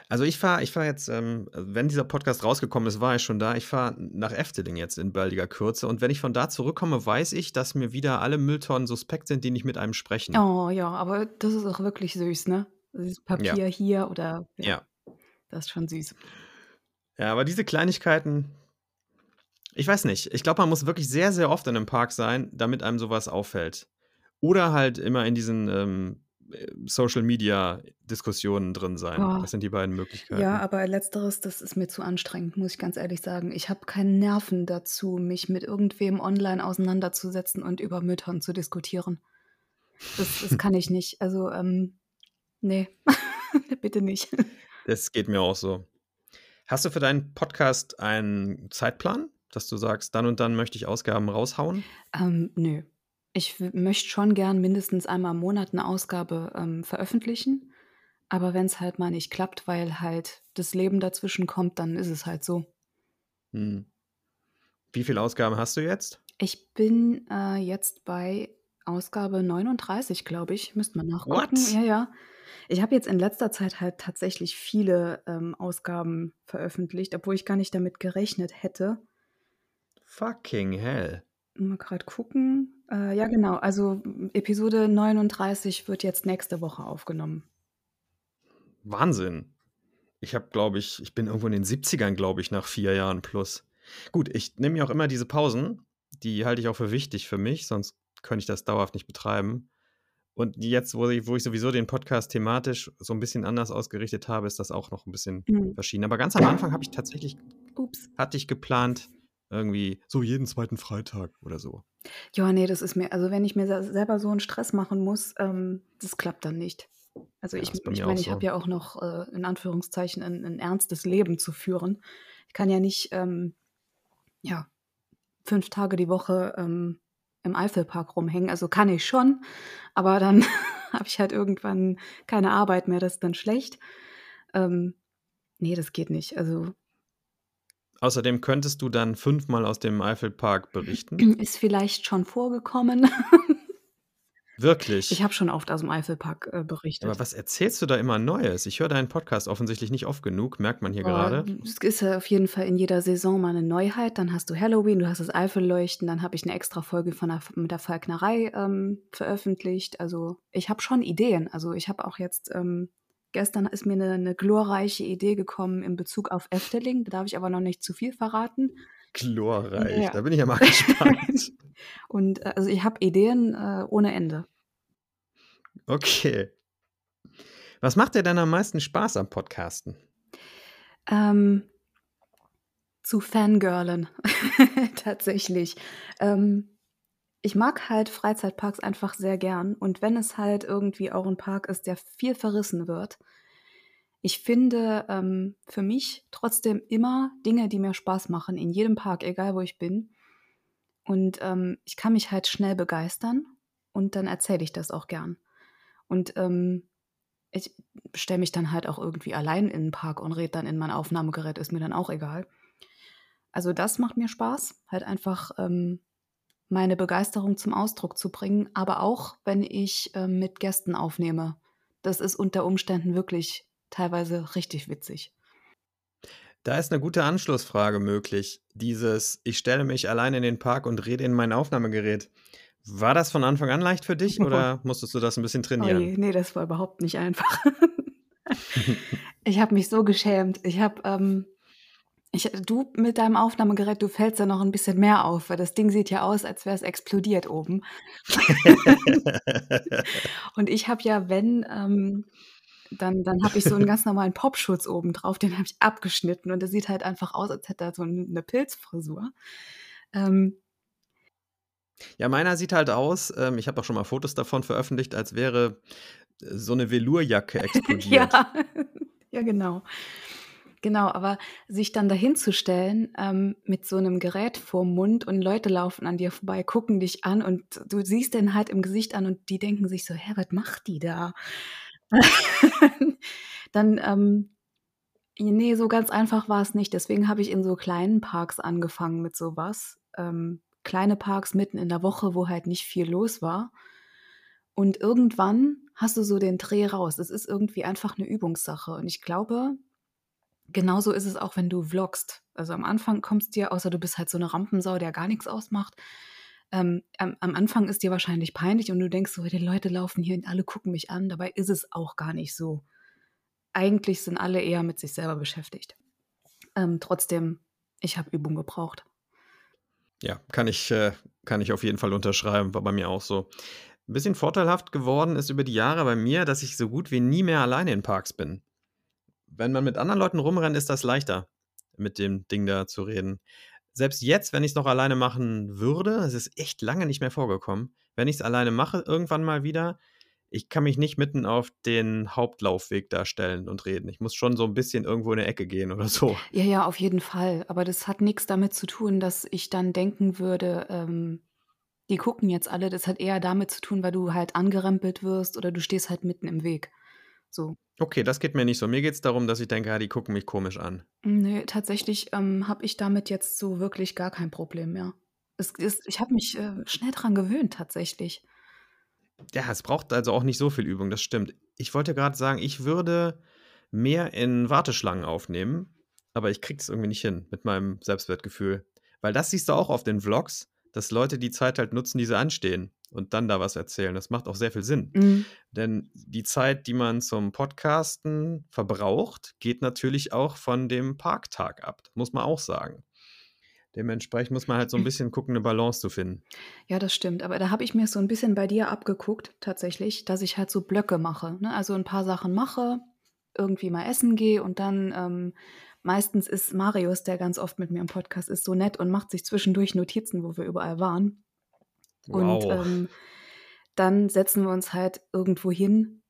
Also ich fahre ich fahre jetzt, ähm, wenn dieser Podcast rausgekommen ist, war ich schon da. Ich fahre nach Efteling jetzt in baldiger Kürze. Und wenn ich von da zurückkomme, weiß ich, dass mir wieder alle Mülltonnen suspekt sind, die nicht mit einem sprechen. Oh ja, aber das ist auch wirklich süß, ne? Dieses Ja. Papier hier oder ja, Ja. das ist schon süß. Ja, aber diese Kleinigkeiten, ich weiß nicht. Ich glaube, man muss wirklich sehr, sehr oft in einem Park sein, damit einem sowas auffällt. Oder halt immer in diesen ähm, Social Media Diskussionen drin sein. Oh. Das sind die beiden Möglichkeiten. Ja, aber letzteres, das ist mir zu anstrengend, muss ich ganz ehrlich sagen. Ich habe keine Nerven dazu, mich mit irgendwem online auseinanderzusetzen und über Müttern zu diskutieren. Das, das kann ich nicht. Also, ähm, nee, bitte nicht. Das geht mir auch so. Hast du für deinen Podcast einen Zeitplan, dass du sagst, dann und dann möchte ich Ausgaben raushauen? Ähm, nö. Ich möchte schon gern mindestens einmal im Monat eine Ausgabe ähm, veröffentlichen. Aber wenn es halt mal nicht klappt, weil halt das Leben dazwischen kommt, dann ist es halt so. Hm. Wie viele Ausgaben hast du jetzt? Ich bin äh, jetzt bei Ausgabe 39, glaube ich. Müsste man nachgucken. What? Ja, ja. Ich habe jetzt in letzter Zeit halt tatsächlich viele ähm, Ausgaben veröffentlicht, obwohl ich gar nicht damit gerechnet hätte. Fucking hell. Mal gerade gucken. Äh, ja, genau. Also Episode 39 wird jetzt nächste Woche aufgenommen. Wahnsinn. Ich habe, glaube ich, ich bin irgendwo in den 70ern, glaube ich, nach vier Jahren plus. Gut, ich nehme mir auch immer diese Pausen. Die halte ich auch für wichtig für mich, sonst könnte ich das dauerhaft nicht betreiben. Und jetzt, wo ich, wo ich sowieso den Podcast thematisch so ein bisschen anders ausgerichtet habe, ist das auch noch ein bisschen Hm. verschieden. Aber ganz am Anfang habe ich tatsächlich, Ups. hatte ich geplant, irgendwie so jeden zweiten Freitag oder so. Ja, nee, das ist mir, also wenn ich mir se- selber so einen Stress machen muss, ähm, das klappt dann nicht. Also Ja, ich, ich meine, auch ich habe ja auch noch äh, in Anführungszeichen ein, ein ernstes Leben zu führen. Ich kann ja nicht, ähm, ja, fünf Tage die Woche ähm, im Eifelpark rumhängen. Also kann ich schon, aber dann habe ich halt irgendwann keine Arbeit mehr, das ist dann schlecht. Ähm, nee, das geht nicht. Also Außerdem könntest du dann fünfmal aus dem Eifelpark berichten. ist vielleicht schon vorgekommen. Wirklich. Ich habe schon oft aus dem Eifelpark äh, berichtet. Aber was erzählst du da immer Neues? Ich höre deinen Podcast offensichtlich nicht oft genug, merkt man hier Boah, gerade. Es ist ja auf jeden Fall in jeder Saison mal eine Neuheit. Dann hast du Halloween, du hast das Eifelleuchten, dann habe ich eine extra Folge von der, mit der Falknerei ähm, veröffentlicht. Also ich habe schon Ideen. Also ich habe auch jetzt, ähm, gestern ist mir eine, eine glorreiche Idee gekommen in Bezug auf Efteling. Da darf ich aber noch nicht zu viel verraten. Glorreich, Ja. da bin ich ja mal gespannt. Und äh, also ich habe Ideen äh, ohne Ende. Okay. Was macht dir denn am meisten Spaß am Podcasten? Ähm, zu Fangirlen. Tatsächlich. Ähm, ich mag halt Freizeitparks einfach sehr gern. Und wenn es halt irgendwie auch ein Park ist, der viel verrissen wird, ich finde ähm, für mich trotzdem immer Dinge, die mir Spaß machen, in jedem Park, egal wo ich bin. Und ähm, ich kann mich halt schnell begeistern und dann erzähle ich das auch gern. Und ähm, ich stelle mich dann halt auch irgendwie allein in den Park und rede dann in mein Aufnahmegerät, ist mir dann auch egal. Also das macht mir Spaß, halt einfach ähm, meine Begeisterung zum Ausdruck zu bringen, aber auch wenn ich ähm, mit Gästen aufnehme. Das ist unter Umständen wirklich teilweise richtig witzig. Da ist eine gute Anschlussfrage möglich. Dieses, ich stelle mich allein in den Park und rede in mein Aufnahmegerät. War das von Anfang an leicht für dich oder musstest du das ein bisschen trainieren? Oh nee, das war überhaupt nicht einfach. ich habe mich so geschämt. Ich habe, ähm, ich, du mit deinem Aufnahmegerät, du fällst ja noch ein bisschen mehr auf, weil das Ding sieht ja aus, als wäre es explodiert oben. und ich habe ja, wenn, ähm, dann, dann habe ich so einen ganz normalen Popschutz oben drauf, den habe ich abgeschnitten und der sieht halt einfach aus, als hätte er so eine Pilzfrisur. Ähm, ja, meiner sieht halt aus, ähm, ich habe auch schon mal Fotos davon veröffentlicht, als wäre äh, so eine Velourjacke explodiert. ja. ja, genau. Genau, aber sich dann dahinzustellen ähm, mit so einem Gerät vorm Mund und Leute laufen an dir vorbei, gucken dich an und du siehst den halt im Gesicht an und die denken sich so, hä, was macht die da? dann, ähm, nee, so ganz einfach war es nicht. Deswegen habe ich in so kleinen Parks angefangen mit sowas. Ähm, kleine Parks mitten in der Woche, wo halt nicht viel los war. Und irgendwann hast du so den Dreh raus. Es ist irgendwie einfach eine Übungssache. Und ich glaube, genauso ist es auch, wenn du vlogst. Also am Anfang kommst dir, außer du bist halt so eine Rampensau, der gar nichts ausmacht. Ähm, am, am, Anfang ist dir wahrscheinlich peinlich und du denkst so, die Leute laufen hier und alle gucken mich an. Dabei ist es auch gar nicht so. Eigentlich sind alle eher mit sich selber beschäftigt. Ähm, trotzdem, ich habe Übung gebraucht. Ja, kann ich, äh, kann ich auf jeden Fall unterschreiben, war bei mir auch so. Ein bisschen vorteilhaft geworden ist über die Jahre bei mir, dass ich so gut wie nie mehr alleine in Parks bin. Wenn man mit anderen Leuten rumrennt, ist das leichter, mit dem Ding da zu reden. Selbst jetzt, wenn ich es noch alleine machen würde, es ist echt lange nicht mehr vorgekommen, wenn ich es alleine mache, irgendwann mal wieder, ich kann mich nicht mitten auf den Hauptlaufweg da stellen und reden. Ich muss schon so ein bisschen irgendwo in eine Ecke gehen oder so. Ja, ja, auf jeden Fall. Aber das hat nichts damit zu tun, dass ich dann denken würde, ähm, die gucken jetzt alle. Das hat eher damit zu tun, weil du halt angerempelt wirst oder du stehst halt mitten im Weg. So. Okay, das geht mir nicht so. Mir geht es darum, dass ich denke, ja, die gucken mich komisch an. Nee, tatsächlich ähm, habe ich damit jetzt so wirklich gar kein Problem mehr. Es ist, ich habe mich äh, schnell dran gewöhnt, tatsächlich. Ja, es braucht also auch nicht so viel Übung, das stimmt. Ich wollte gerade sagen, ich würde mehr in Warteschlangen aufnehmen, aber ich kriege es irgendwie nicht hin mit meinem Selbstwertgefühl. Weil das siehst du auch auf den Vlogs, dass Leute die Zeit halt nutzen, die sie anstehen und dann da was erzählen. Das macht auch sehr viel Sinn. Mhm. Denn die Zeit, die man zum Podcasten verbraucht, geht natürlich auch von dem Parktag ab. Das muss man auch sagen. Dementsprechend muss man halt so ein bisschen gucken, eine Balance zu finden. Ja, das stimmt. Aber da habe ich mir so ein bisschen bei dir abgeguckt, tatsächlich, dass ich halt so Blöcke mache. Ne? Also ein paar Sachen mache, irgendwie mal essen gehe und dann ähm, meistens ist Marius, der ganz oft mit mir im Podcast ist, so nett und macht sich zwischendurch Notizen, wo wir überall waren. Wow. Und ähm, dann setzen wir uns halt irgendwo hin,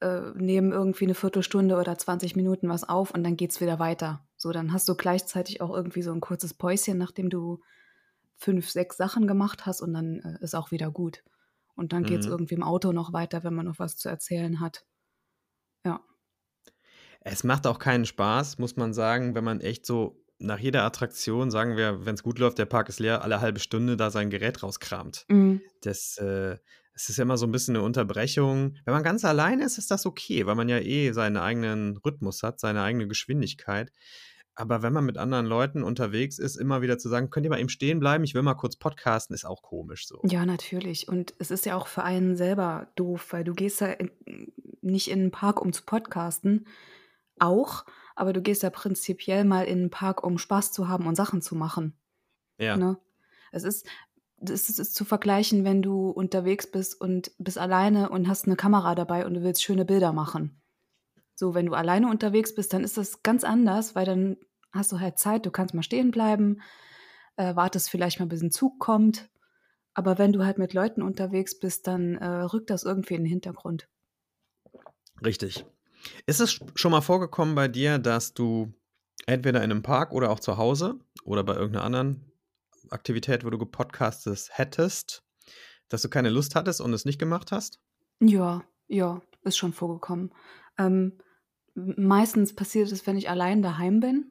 äh, nehmen irgendwie eine Viertelstunde oder 20 Minuten was auf und dann geht es wieder weiter. So, dann hast du gleichzeitig auch irgendwie so ein kurzes Päuschen, nachdem du fünf, sechs Sachen gemacht hast und dann äh, ist auch wieder gut. Und dann geht es mhm. irgendwie im Auto noch weiter, wenn man noch was zu erzählen hat. Ja. Es macht auch keinen Spaß, muss man sagen, wenn man echt so nach jeder Attraktion, sagen wir, wenn es gut läuft, der Park ist leer, alle halbe Stunde da sein Gerät rauskramt. Mhm. Das, äh, es ist ja immer so ein bisschen eine Unterbrechung. Wenn man ganz allein ist, ist das okay, weil man ja eh seinen eigenen Rhythmus hat, seine eigene Geschwindigkeit. Aber wenn man mit anderen Leuten unterwegs ist, immer wieder zu sagen, könnt ihr mal eben stehen bleiben, ich will mal kurz podcasten, ist auch komisch so. Ja, natürlich. Und es ist ja auch für einen selber doof, weil du gehst ja in, nicht in den Park, um zu podcasten. Auch, aber du gehst ja prinzipiell mal in den Park, um Spaß zu haben und Sachen zu machen. Ja. Ne? Es ist, das ist zu vergleichen, wenn du unterwegs bist und bist alleine und hast eine Kamera dabei und du willst schöne Bilder machen. So, wenn du alleine unterwegs bist, dann ist das ganz anders, weil dann hast du halt Zeit, du kannst mal stehen bleiben, äh, wartest vielleicht mal, bis ein Zug kommt. Aber wenn du halt mit Leuten unterwegs bist, dann äh, rückt das irgendwie in den Hintergrund. Richtig. Ist es schon mal vorgekommen bei dir, dass du entweder in einem Park oder auch zu Hause oder bei irgendeiner anderen Aktivität, wo du gepodcastet hättest, dass du keine Lust hattest und es nicht gemacht hast? Ja, ja, ist schon vorgekommen. Ähm, meistens passiert es, wenn ich allein daheim bin.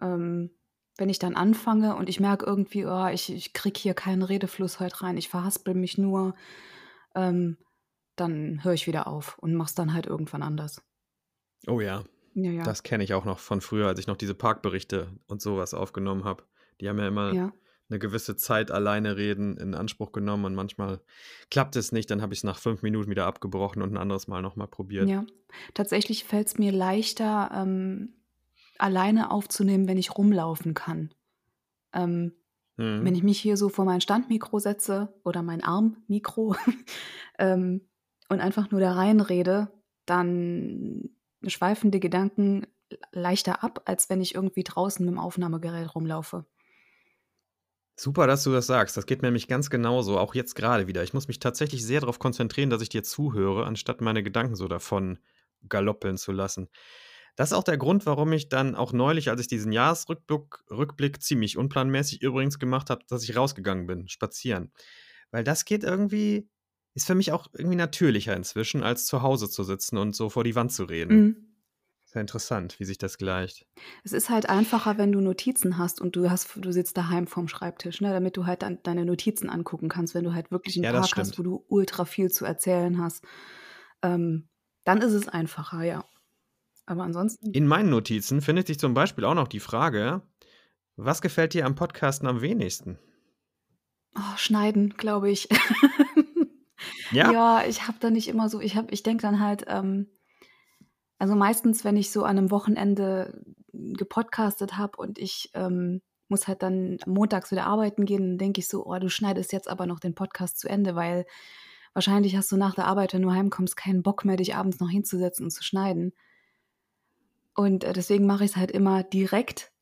Ähm, wenn ich dann anfange und ich merke irgendwie, oh, ich, ich kriege hier keinen Redefluss heute rein, ich verhaspel mich nur, ähm, dann höre ich wieder auf und mache es dann halt irgendwann anders. Oh ja, Ja, ja. das kenne ich auch noch von früher, als ich noch diese Parkberichte und sowas aufgenommen habe. Die haben ja immer Ja. eine gewisse Zeit alleine reden in Anspruch genommen und manchmal klappt es nicht, dann habe ich es nach fünf Minuten wieder abgebrochen und ein anderes Mal nochmal probiert. Ja. Tatsächlich fällt es mir leichter, ähm, alleine aufzunehmen, wenn ich rumlaufen kann. Ähm, wenn Mhm. ich mich hier so vor mein Standmikro setze oder mein Armmikro ähm, und einfach nur da reinrede, dann schweifen die Gedanken leichter ab, als wenn ich irgendwie draußen mit dem Aufnahmegerät rumlaufe. Super, dass du das sagst. Das geht mir nämlich ganz genauso, auch jetzt gerade wieder. Ich muss mich tatsächlich sehr darauf konzentrieren, dass ich dir zuhöre, anstatt meine Gedanken so davon galoppeln zu lassen. Das ist auch der Grund, warum ich dann auch neulich, als ich diesen Jahresrückblick Rückblick ziemlich unplanmäßig übrigens gemacht habe, dass ich rausgegangen bin, spazieren. Weil das geht irgendwie, ist für mich auch irgendwie natürlicher inzwischen, als zu Hause zu sitzen und so vor die Wand zu reden. Mhm. Sehr interessant, wie sich das gleicht. Es ist halt einfacher, wenn du Notizen hast und du hast, du sitzt daheim vorm Schreibtisch, ne, damit du halt dann deine Notizen angucken kannst, wenn du halt wirklich einen Ja, Tag hast, wo du ultra viel zu erzählen hast. Ähm, dann ist es einfacher, ja. Aber ansonsten, In meinen Notizen findet sich zum Beispiel auch noch die Frage, was gefällt dir am Podcasten am wenigsten? oh, schneiden, glaube ich. Ja? Ja, ich habe da nicht immer so, ich habe, ich denke dann halt, ähm, also meistens, wenn ich so an einem Wochenende gepodcastet habe und ich ähm, muss halt dann montags wieder arbeiten gehen, dann denke ich so, oh, du schneidest jetzt aber noch den Podcast zu Ende, weil wahrscheinlich hast du nach der Arbeit, wenn du heimkommst, keinen Bock mehr, dich abends noch hinzusetzen und zu schneiden. Und äh, deswegen mache ich es halt immer direkt,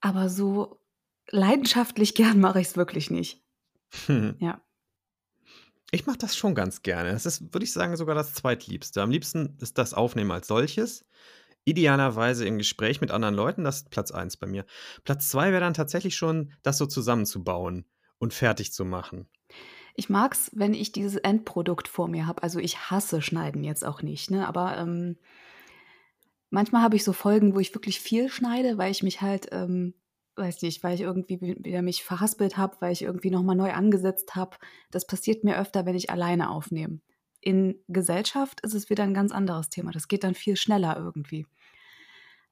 aber so leidenschaftlich gern mache ich es wirklich nicht. Hm. Ja. Ich mache das schon ganz gerne. Das ist, würde ich sagen, sogar das zweitliebste. Am liebsten ist das Aufnehmen als solches. Idealerweise im Gespräch mit anderen Leuten. Das ist Platz 1 bei mir. Platz 2 wäre dann tatsächlich schon, das so zusammenzubauen und fertig zu machen. Ich mag's, wenn ich dieses Endprodukt vor mir habe. Also ich hasse Schneiden jetzt auch nicht, ne? Aber ähm, manchmal habe ich so Folgen, wo ich wirklich viel schneide, weil ich mich halt, ähm, weiß nicht, weil ich irgendwie wi- wieder mich verhaspelt habe, weil ich irgendwie nochmal neu angesetzt habe. Das passiert mir öfter, wenn ich alleine aufnehme. In Gesellschaft ist es wieder ein ganz anderes Thema. Das geht dann viel schneller irgendwie.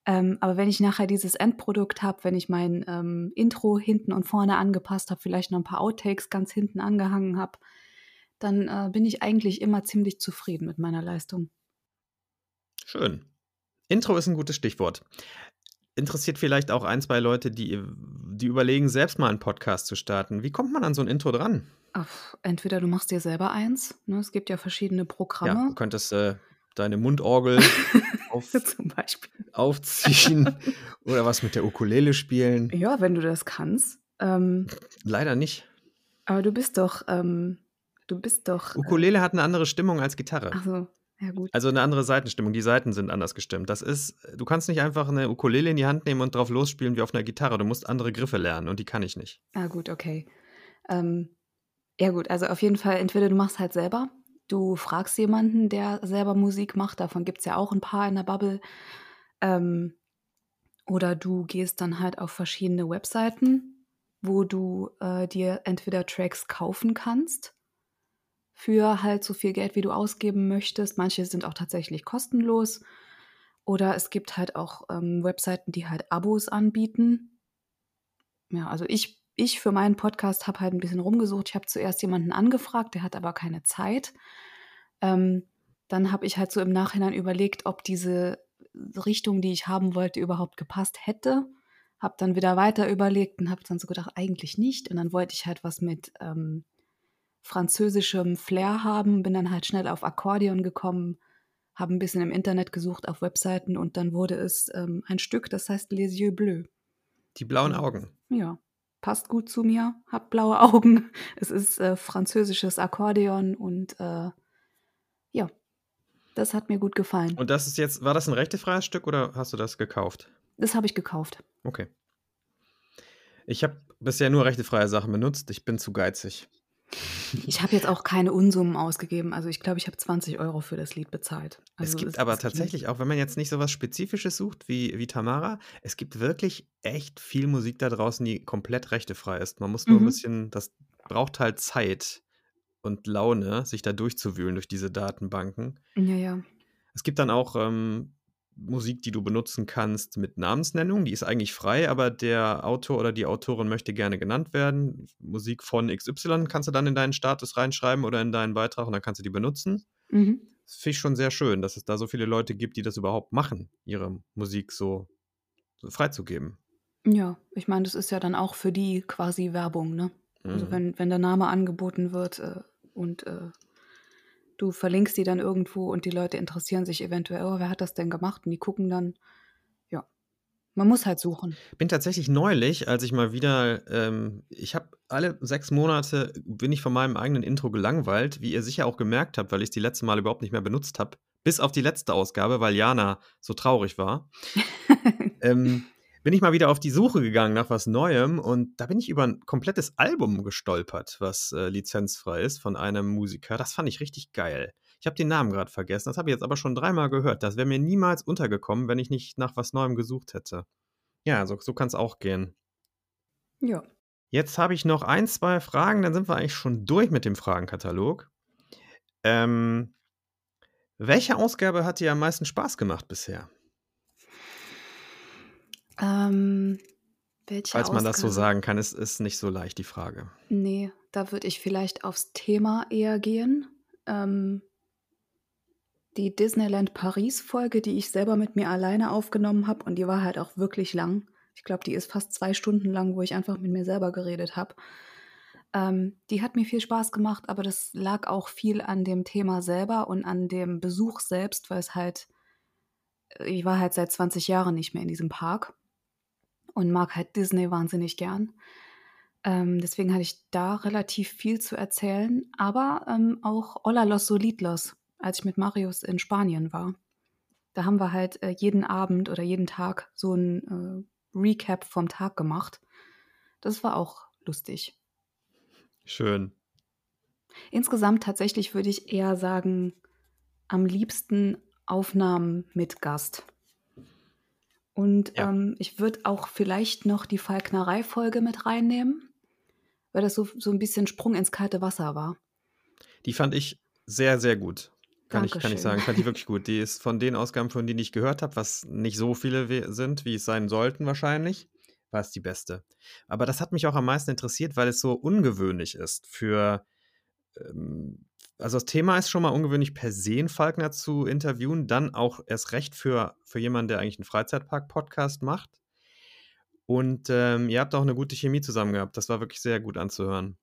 Ähm, aber wenn ich nachher dieses Endprodukt habe, wenn ich mein ähm, Intro hinten und vorne angepasst habe, vielleicht noch ein paar Outtakes ganz hinten angehangen habe, dann äh, bin ich eigentlich immer ziemlich zufrieden mit meiner Leistung. Schön. Intro ist ein gutes Stichwort. Interessiert vielleicht auch ein, zwei Leute, die, die überlegen, selbst mal einen Podcast zu starten. Wie kommt man an so ein Intro dran? Ach, entweder du machst dir selber eins, ne? es gibt ja verschiedene Ja, du Programme, könntest äh, deine Mundorgel auf, zum Beispiel. aufziehen oder was mit der Ukulele spielen. Ja, wenn du das kannst. Ähm, Leider nicht. aber du bist doch, ähm, du bist doch. Äh, Ukulele hat eine andere Stimmung als Gitarre. ach so, ja gut. Also eine andere Seitenstimmung. Die Seiten sind anders gestimmt. Das ist, du kannst nicht einfach eine Ukulele in die Hand nehmen und drauf losspielen wie auf einer Gitarre. Du musst andere Griffe lernen und die kann ich nicht. Ah, gut, okay. Ähm, ja, gut, also auf jeden Fall, entweder du machst halt selber, du fragst jemanden, der selber Musik macht, davon gibt es ja auch ein paar in der Bubble. Ähm, oder du gehst dann halt auf verschiedene Webseiten, wo du äh, dir entweder Tracks kaufen kannst für halt so viel Geld, wie du ausgeben möchtest. Manche sind auch tatsächlich kostenlos. Oder es gibt halt auch ähm, Webseiten, die halt Abos anbieten. Ja, also ich, ich für meinen Podcast habe halt ein bisschen rumgesucht. Ich habe zuerst jemanden angefragt, der hat aber keine Zeit. Ähm, dann habe ich halt so im Nachhinein überlegt, ob diese Richtung, die ich haben wollte, überhaupt gepasst hätte. Habe dann wieder weiter überlegt und habe dann so gedacht, eigentlich nicht. Und dann wollte ich halt was mit ähm, französischem Flair haben, bin dann halt schnell auf Akkordeon gekommen, habe ein bisschen im Internet gesucht auf Webseiten und dann wurde es ähm, ein Stück, das heißt Les Yeux Bleus. Die blauen Augen. Ja, passt gut zu mir, hab blaue Augen. Es ist äh, französisches Akkordeon und äh, ja, das hat mir gut gefallen. Und das ist jetzt, war das ein rechtefreies Stück oder hast du das gekauft? Das habe ich gekauft. Okay. Ich habe bisher nur rechtefreie Sachen benutzt. Ich bin zu geizig. Ich habe jetzt auch keine Unsummen ausgegeben. Also ich glaube, ich habe 20 Euro für das Lied bezahlt. Also es gibt es, aber es tatsächlich, auch wenn man jetzt nicht so was Spezifisches sucht wie, wie Tamara, es gibt wirklich echt viel Musik da draußen, die komplett rechtefrei ist. Man muss nur ein Mhm. bisschen, das braucht halt Zeit und Laune, sich da durchzuwühlen durch diese Datenbanken. Ja, ja. Es gibt dann auch ähm, Musik, die du benutzen kannst mit Namensnennung. Die ist eigentlich frei, aber der Autor oder die Autorin möchte gerne genannt werden. Musik von XY kannst du dann in deinen Status reinschreiben oder in deinen Beitrag und dann kannst du die benutzen. Mhm. Das finde ich schon sehr schön, dass es da so viele Leute gibt, die das überhaupt machen, ihre Musik so, so freizugeben. Ja, ich meine, das ist ja dann auch für die quasi Werbung, ne? Also Mhm. wenn, wenn der Name angeboten wird äh, und äh, du verlinkst die dann irgendwo und die Leute interessieren sich eventuell, oh, wer hat das denn gemacht? Und die gucken dann, ja. Man muss halt suchen. Bin tatsächlich neulich, als ich mal wieder, ähm, ich habe alle sechs Monate, bin ich von meinem eigenen Intro gelangweilt, wie ihr sicher auch gemerkt habt, weil ich es die letzten Mal überhaupt nicht mehr benutzt habe. Bis auf die letzte Ausgabe, weil Jana so traurig war. ähm, bin ich mal wieder auf die Suche gegangen nach was Neuem und da bin ich über ein komplettes Album gestolpert, was äh, lizenzfrei ist von einem Musiker. Das fand ich richtig geil. Ich habe den Namen gerade vergessen, das habe ich jetzt aber schon dreimal gehört. Das wäre mir niemals untergekommen, wenn ich nicht nach was Neuem gesucht hätte. Ja, so, so kann es auch gehen. ja. Jetzt habe ich noch ein, zwei Fragen, dann sind wir eigentlich schon durch mit dem Fragenkatalog. Ähm, welche Ausgabe hat dir am meisten Spaß gemacht bisher? Ähm, Falls man das so sagen kann, ist, ist nicht so leicht die Frage. Nee, da würde ich vielleicht aufs Thema eher gehen. Ähm, die Disneyland Paris-Folge, die ich selber mit mir alleine aufgenommen habe, und die war halt auch wirklich lang. Ich glaube, die ist fast zwei Stunden lang, wo ich einfach mit mir selber geredet habe. Ähm, die hat mir viel Spaß gemacht, aber das lag auch viel an dem Thema selber und an dem Besuch selbst, weil es halt, ich war halt seit 20 Jahren nicht mehr in diesem Park und mag halt Disney wahnsinnig gern. Ähm, deswegen hatte ich da relativ viel zu erzählen, aber ähm, auch Hola los Solidlos, als ich mit Marius in Spanien war. Da haben wir halt äh, jeden Abend oder jeden Tag so ein äh, Recap vom Tag gemacht. Das war auch lustig. Schön. Insgesamt tatsächlich würde ich eher sagen, am liebsten Aufnahmen mit Gast. Und Ja. ähm, ich würde auch vielleicht noch die Falknerei-Folge mit reinnehmen, weil das so, so ein bisschen Sprung ins kalte Wasser war. Die fand ich sehr, sehr gut. Kann ich, kann ich sagen, fand ich wirklich gut. Die ist von den Ausgaben, von denen ich gehört habe, was nicht so viele sind, wie es sein sollten wahrscheinlich, war es die beste. Aber das hat mich auch am meisten interessiert, weil es so ungewöhnlich ist für, ähm, also das Thema ist schon mal ungewöhnlich per se, einen Falkner zu interviewen, dann auch erst recht für, für jemanden, der eigentlich einen Freizeitpark-Podcast macht. Und ähm, ihr habt auch eine gute Chemie zusammen gehabt. Das war wirklich sehr gut anzuhören.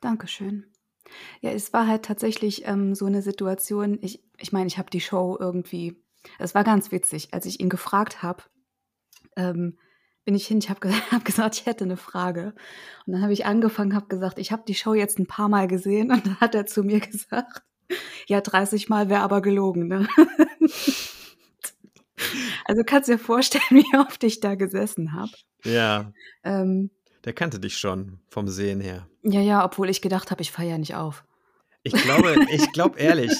Dankeschön. Ja, es war halt tatsächlich ähm, so eine Situation. Ich ich meine, ich habe die Show irgendwie. Es war ganz witzig, als ich ihn gefragt habe. Ähm, bin ich hin, ich habe hab gesagt, ich hätte eine Frage. Und dann habe ich angefangen, habe gesagt, ich habe die Show jetzt ein paar Mal gesehen. Und dann hat er zu mir gesagt, ja, 30 Mal wäre aber gelogen. Ne? also kannst dir vorstellen, wie oft ich da gesessen habe. Ja, Ähm, der kannte dich schon vom Sehen her. ja, ja, obwohl ich gedacht habe, ich fahre ja nicht auf. Ich glaube, ich glaube ehrlich,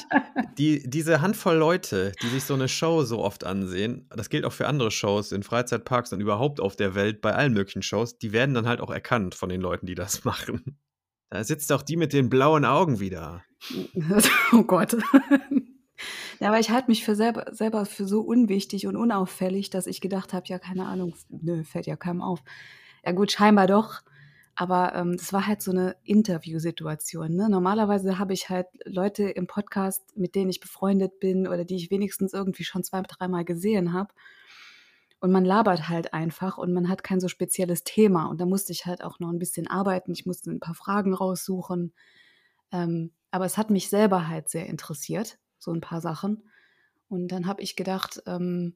die, diese Handvoll Leute, die sich so eine Show so oft ansehen, das gilt auch für andere Shows in Freizeitparks und überhaupt auf der Welt, bei allen möglichen Shows, die werden dann halt auch erkannt von den Leuten, die das machen. Da sitzt auch die mit den blauen Augen wieder. oh Gott. Ja, aber ich halte mich für selber, selber für so unwichtig und unauffällig, dass ich gedacht habe, ja, keine Ahnung, nö, fällt ja keinem auf. Ja gut, scheinbar doch. Aber ähm, das war halt so eine Interviewsituation. Ne? Normalerweise habe ich halt Leute im Podcast, mit denen ich befreundet bin oder die ich wenigstens irgendwie schon zwei, dreimal gesehen habe. Und man labert halt einfach und man hat kein so spezielles Thema. Und da musste ich halt auch noch ein bisschen arbeiten. Ich musste ein paar Fragen raussuchen. Ähm, aber es hat mich selber halt sehr interessiert, so ein paar Sachen. Und dann habe ich gedacht, ähm,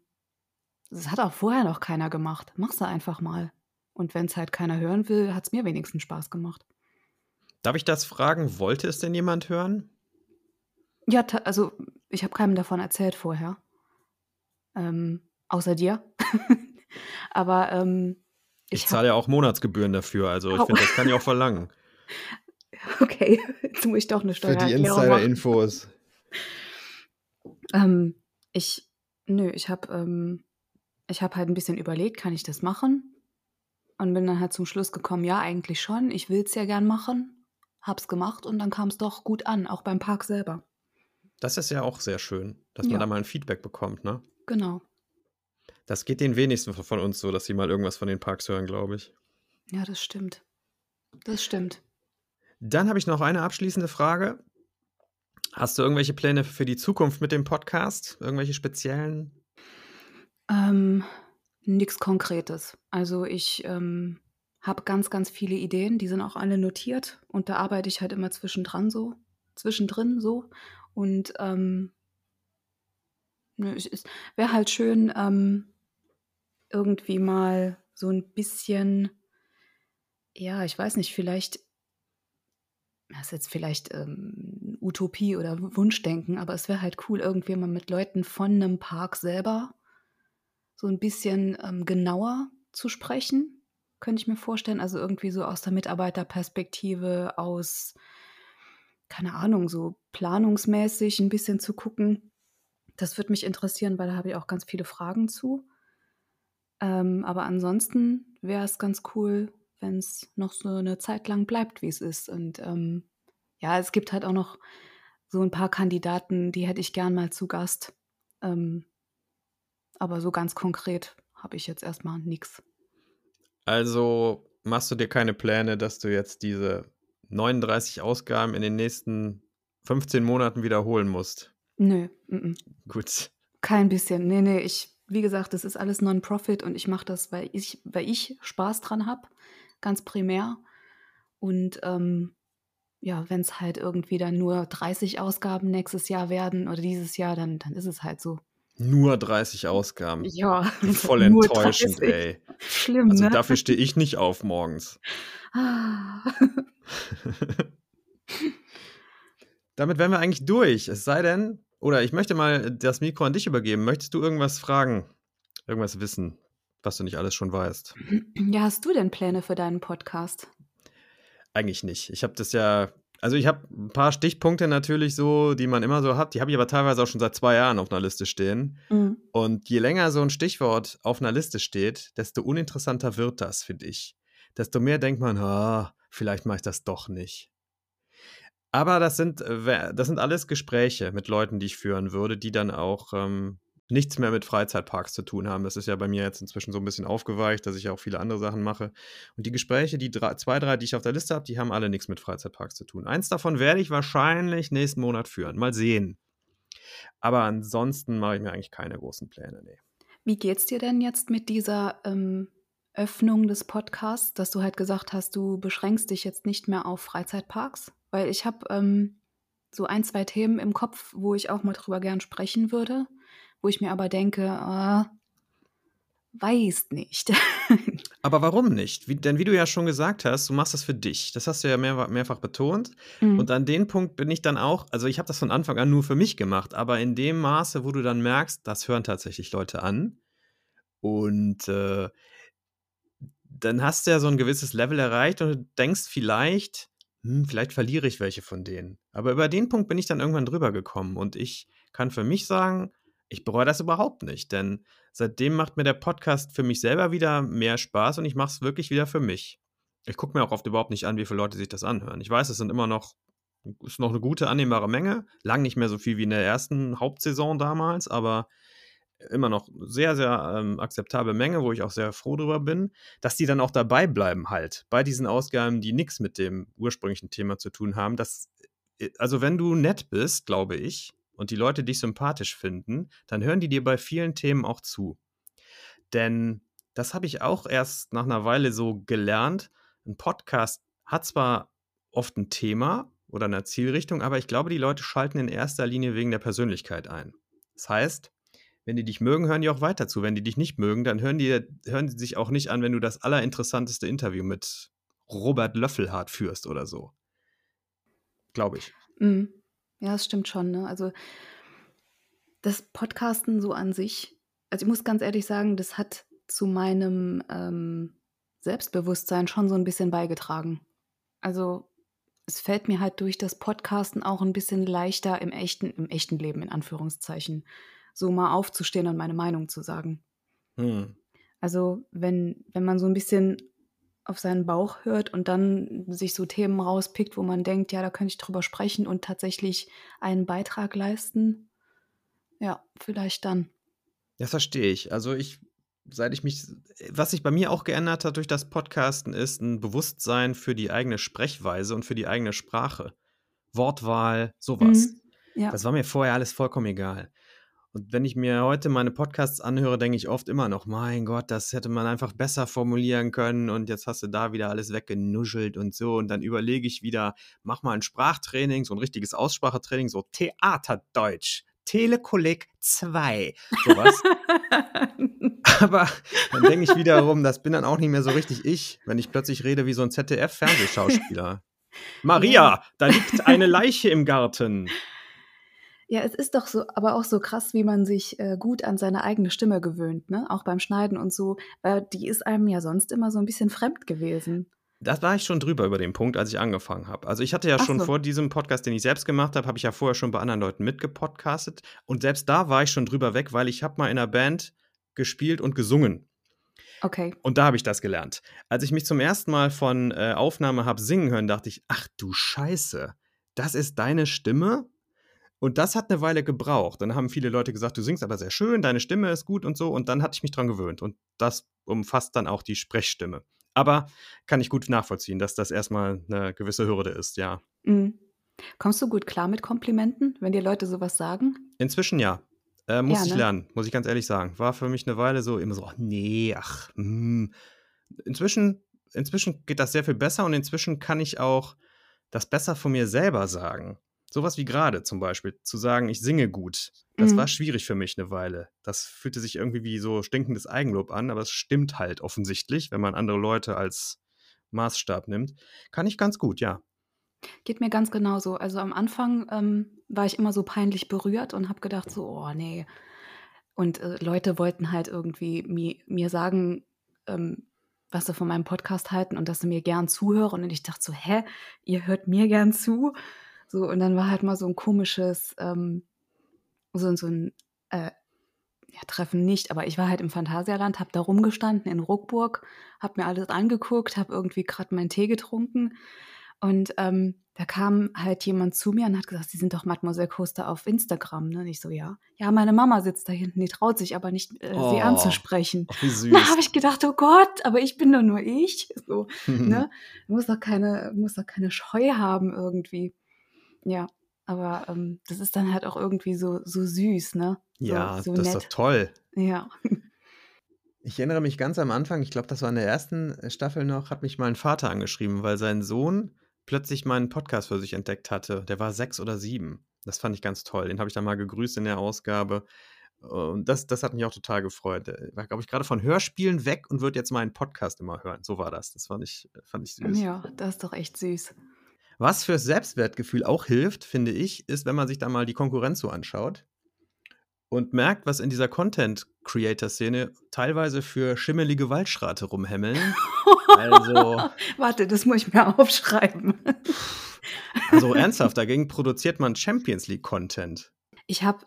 das hat auch vorher noch keiner gemacht. Mach's einfach mal. Und wenn es halt keiner hören will, hat es mir wenigstens Spaß gemacht. Darf ich das fragen? Wollte es denn jemand hören? Ja, also ich habe keinem davon erzählt vorher. Ähm, außer dir. Aber ähm, Ich ich zahle ja auch Monatsgebühren dafür, also ich finde, das kann ich auch verlangen. okay, jetzt muss ich doch eine Für die. Insider-Infos. Ähm, ich, nö, ich habe ähm, ich hab halt ein bisschen überlegt, kann ich das machen? Und bin dann halt zum Schluss gekommen, ja, eigentlich schon. Ich will es ja gern machen. Hab's gemacht und dann kam es doch gut an, auch beim Park selber. Das ist ja auch sehr schön, dass man Ja. da mal ein Feedback bekommt, ne? Genau. Das geht den wenigsten von uns so, dass sie mal irgendwas von den Parks hören, glaube ich. Ja, das stimmt. Das stimmt. Dann habe ich noch eine abschließende Frage. Hast du irgendwelche Pläne für die Zukunft mit dem Podcast? Irgendwelche speziellen? Ähm, nix Konkretes. Also ich ähm, habe ganz, ganz viele Ideen, die sind auch alle notiert und da arbeite ich halt immer zwischendran so, zwischendrin so. Und ähm, ne, es wäre halt schön, ähm, irgendwie mal so ein bisschen, ja, ich weiß nicht, vielleicht, das ist jetzt vielleicht ähm, Utopie oder Wunschdenken, aber es wäre halt cool, irgendwie mal mit Leuten von einem Park selber so ein bisschen ähm, genauer zu sprechen, könnte ich mir vorstellen. Also irgendwie so aus der Mitarbeiterperspektive, aus, keine Ahnung, so planungsmäßig ein bisschen zu gucken. Das würde mich interessieren, weil da habe ich auch ganz viele Fragen zu. Ähm, aber ansonsten wäre es ganz cool, wenn es noch so eine Zeit lang bleibt, wie es ist. Und ähm, ja, es gibt halt auch noch so ein paar Kandidaten, die hätte ich gern mal zu Gast. Ähm, aber so ganz konkret habe ich jetzt erstmal nichts. Also machst du dir keine Pläne, dass du jetzt diese 39 Ausgaben in den nächsten 15 Monaten wiederholen musst? Nö, mm -mm. Gut. kein bisschen. Nee, nee, ich, wie gesagt, das ist alles Non-Profit und ich mache das, weil ich, weil ich Spaß dran habe, ganz primär. Und ähm, ja, wenn es halt irgendwie dann nur 30 Ausgaben nächstes Jahr werden oder dieses Jahr, dann, dann ist es halt so. Nur 30 Ausgaben. Ja, Voll enttäuschend, 30. ey. Schlimm, Also ne? dafür stehe ich nicht auf morgens. Ah. Damit wären wir eigentlich durch. Es sei denn, oder ich möchte mal das Mikro an dich übergeben. Möchtest du irgendwas fragen? Irgendwas wissen, was du nicht alles schon weißt? Ja, hast du denn Pläne für deinen Podcast? Eigentlich nicht. Ich habe das ja, also ich habe ein paar Stichpunkte natürlich so, die man immer so hat. Die habe ich aber teilweise auch schon seit zwei Jahren auf einer Liste stehen. Mhm. Und je länger so ein Stichwort auf einer Liste steht, desto uninteressanter wird das, finde ich. Desto mehr denkt man, ah, vielleicht mache ich das doch nicht. Aber das sind, äh, das sind alles Gespräche mit Leuten, die ich führen würde, die dann auch ähm, nichts mehr mit Freizeitparks zu tun haben. Das ist ja bei mir jetzt inzwischen so ein bisschen aufgeweicht, dass ich auch viele andere Sachen mache. Und die Gespräche, die drei, zwei, drei, die ich auf der Liste habe, die haben alle nichts mit Freizeitparks zu tun. Eins davon werde ich wahrscheinlich nächsten Monat führen. Mal sehen. Aber ansonsten mache ich mir eigentlich keine großen Pläne. Nee. Wie geht's dir denn jetzt mit dieser ähm, Öffnung des Podcasts, dass du halt gesagt hast, du beschränkst dich jetzt nicht mehr auf Freizeitparks? Weil ich habe ähm, so ein, zwei Themen im Kopf, wo ich auch mal drüber gern sprechen würde, wo ich mir aber denke, äh, weiß nicht. Aber warum nicht? Wie, denn wie du ja schon gesagt hast, du machst das für dich. Das hast du ja mehr, mehrfach betont. Mhm. Und an den Punkt bin ich dann auch, also ich habe das von Anfang an nur für mich gemacht, aber in dem Maße, wo du dann merkst, das hören tatsächlich Leute an. Und äh, dann hast du ja so ein gewisses Level erreicht und du denkst vielleicht, hm, vielleicht verliere ich welche von denen. Aber über den Punkt bin ich dann irgendwann drüber gekommen und ich kann für mich sagen, ich bereue das überhaupt nicht, denn seitdem macht mir der Podcast für mich selber wieder mehr Spaß und ich mache es wirklich wieder für mich. Ich gucke mir auch oft überhaupt nicht an, wie viele Leute sich das anhören. Ich weiß, es sind immer noch, ist noch eine gute, annehmbare Menge. Lang nicht mehr so viel wie in der ersten Hauptsaison damals, aber immer noch sehr, sehr ähm, akzeptable Menge, wo ich auch sehr froh drüber bin, dass die dann auch dabei bleiben halt, bei diesen Ausgaben, die nichts mit dem ursprünglichen Thema zu tun haben. Das, äh, also wenn du nett bist, glaube ich, und die Leute dich sympathisch finden, dann hören die dir bei vielen Themen auch zu. Denn das habe ich auch erst nach einer Weile so gelernt. Ein Podcast hat zwar oft ein Thema oder eine Zielrichtung, aber ich glaube, die Leute schalten in erster Linie wegen der Persönlichkeit ein. Das heißt, wenn die dich mögen, hören die auch weiter zu. Wenn die dich nicht mögen, dann hören die, hören die sich auch nicht an, wenn du das allerinteressanteste Interview mit Robert Löffelhardt führst oder so. Glaube ich. Mhm. Ja, das stimmt schon. Ne? Also das Podcasten so an sich, also ich muss ganz ehrlich sagen, das hat zu meinem ähm, Selbstbewusstsein schon so ein bisschen beigetragen. Also es fällt mir halt durch das Podcasten auch ein bisschen leichter im echten, im echten Leben, in Anführungszeichen, so mal aufzustehen und meine Meinung zu sagen. Hm. Also wenn, wenn man so ein bisschen auf seinen Bauch hört und dann sich so Themen rauspickt, wo man denkt, ja, da könnte ich drüber sprechen und tatsächlich einen Beitrag leisten, ja, vielleicht dann. Das verstehe ich. Also ich seit ich mich, was sich bei mir auch geändert hat durch das Podcasten, ist ein Bewusstsein für die eigene Sprechweise und für die eigene Sprache. Wortwahl, sowas. Mhm, ja. Das war mir vorher alles vollkommen egal. Und wenn ich mir heute meine Podcasts anhöre, denke ich oft immer noch, mein Gott, das hätte man einfach besser formulieren können und jetzt hast du da wieder alles weggenuschelt und so. Und dann überlege ich wieder, mach mal ein Sprachtraining, so ein richtiges Aussprachetraining, so Theaterdeutsch. Telekolleg 2. Sowas. Aber dann denke ich wiederum, das bin dann auch nicht mehr so richtig ich, wenn ich plötzlich rede wie so ein ZDF-Fernsehschauspieler. Maria, ja. da liegt eine Leiche im Garten. Ja, es ist doch so, aber auch so krass, wie man sich äh, gut an seine eigene Stimme gewöhnt, ne? Auch beim Schneiden und so, weil die ist einem ja sonst immer so ein bisschen fremd gewesen. Das war ich schon drüber über den Punkt, als ich angefangen habe. Also ich hatte ja Ach schon so. vor diesem Podcast, den ich selbst gemacht habe, habe ich ja vorher schon bei anderen Leuten mitgepodcastet. Und selbst da war ich schon drüber weg, weil ich habe mal in einer Band gespielt und gesungen. Okay. Und da habe ich das gelernt. Als ich mich zum ersten Mal von äh, Aufnahme habe singen hören, dachte ich, ach du Scheiße, das ist deine Stimme? Und das hat eine Weile gebraucht. Dann haben viele Leute gesagt, du singst aber sehr schön, deine Stimme ist gut und so. Und dann hatte ich mich dran gewöhnt. Und das umfasst dann auch die Sprechstimme. Aber kann ich gut nachvollziehen, dass das erstmal eine gewisse Hürde ist, ja. Mhm. Kommst du gut klar mit Komplimenten, wenn dir Leute sowas sagen? Inzwischen ja. Äh, muss ja, ich ne? lernen, muss ich ganz ehrlich sagen. War für mich eine Weile so immer so, ach nee, ach, mh. Inzwischen, inzwischen geht das sehr viel besser und inzwischen kann ich auch das besser von mir selber sagen. Sowas wie gerade zum Beispiel, zu sagen, ich singe gut. Das mhm. war schwierig für mich eine Weile. Das fühlte sich irgendwie wie so stinkendes Eigenlob an, aber es stimmt halt offensichtlich, wenn man andere Leute als Maßstab nimmt. Kann ich ganz gut, ja. Geht mir ganz genauso. Also am Anfang ähm, war ich immer so peinlich berührt und habe gedacht, so, oh nee. Und äh, Leute wollten halt irgendwie mir, mir sagen, ähm, was sie von meinem Podcast halten und dass sie mir gern zuhören. Und ich dachte so, hä, ihr hört mir gern zu? So, und dann war halt mal so ein komisches, ähm, so, so ein äh, ja, Treffen nicht, aber ich war halt im Phantasialand, habe da rumgestanden in Ruckburg, habe mir alles angeguckt, habe irgendwie gerade meinen Tee getrunken und ähm, da kam halt jemand zu mir und hat gesagt, Sie sind doch Mademoiselle Coaster auf Instagram. Ne? Und ich so, ja. Ja, meine Mama sitzt da hinten, die traut sich aber nicht, äh, oh, sie anzusprechen. Ach, wie süß. Da habe ich gedacht, oh Gott, aber ich bin doch nur ich. So, ne? Muss doch keine, muss doch keine Scheu haben irgendwie. Ja, aber ähm, das ist dann halt auch irgendwie so, so süß, ne? So, ja, so das ist doch toll. Ja. Ich erinnere mich ganz am Anfang, ich glaube, das war in der ersten äh, Staffel noch, hat mich mein Vater angeschrieben, weil sein Sohn plötzlich meinen Podcast für sich entdeckt hatte. Der war sechs oder sieben. Das fand ich ganz toll. Den habe ich dann mal gegrüßt in der Ausgabe. Und das, das hat mich auch total gefreut. Er war, glaube ich, gerade von Hörspielen weg und wird jetzt meinen Podcast immer hören. So war das. Das fand ich, fand ich süß. Ja, das ist doch echt süß. Was fürs Selbstwertgefühl auch hilft, finde ich, ist, wenn man sich da mal die Konkurrenz so anschaut und merkt, was in dieser Content-Creator-Szene teilweise für schimmelige Waldschrate rumhämmeln. also. Warte, das muss ich mir aufschreiben. also ernsthaft, dagegen produziert man Champions League-Content. Ich habe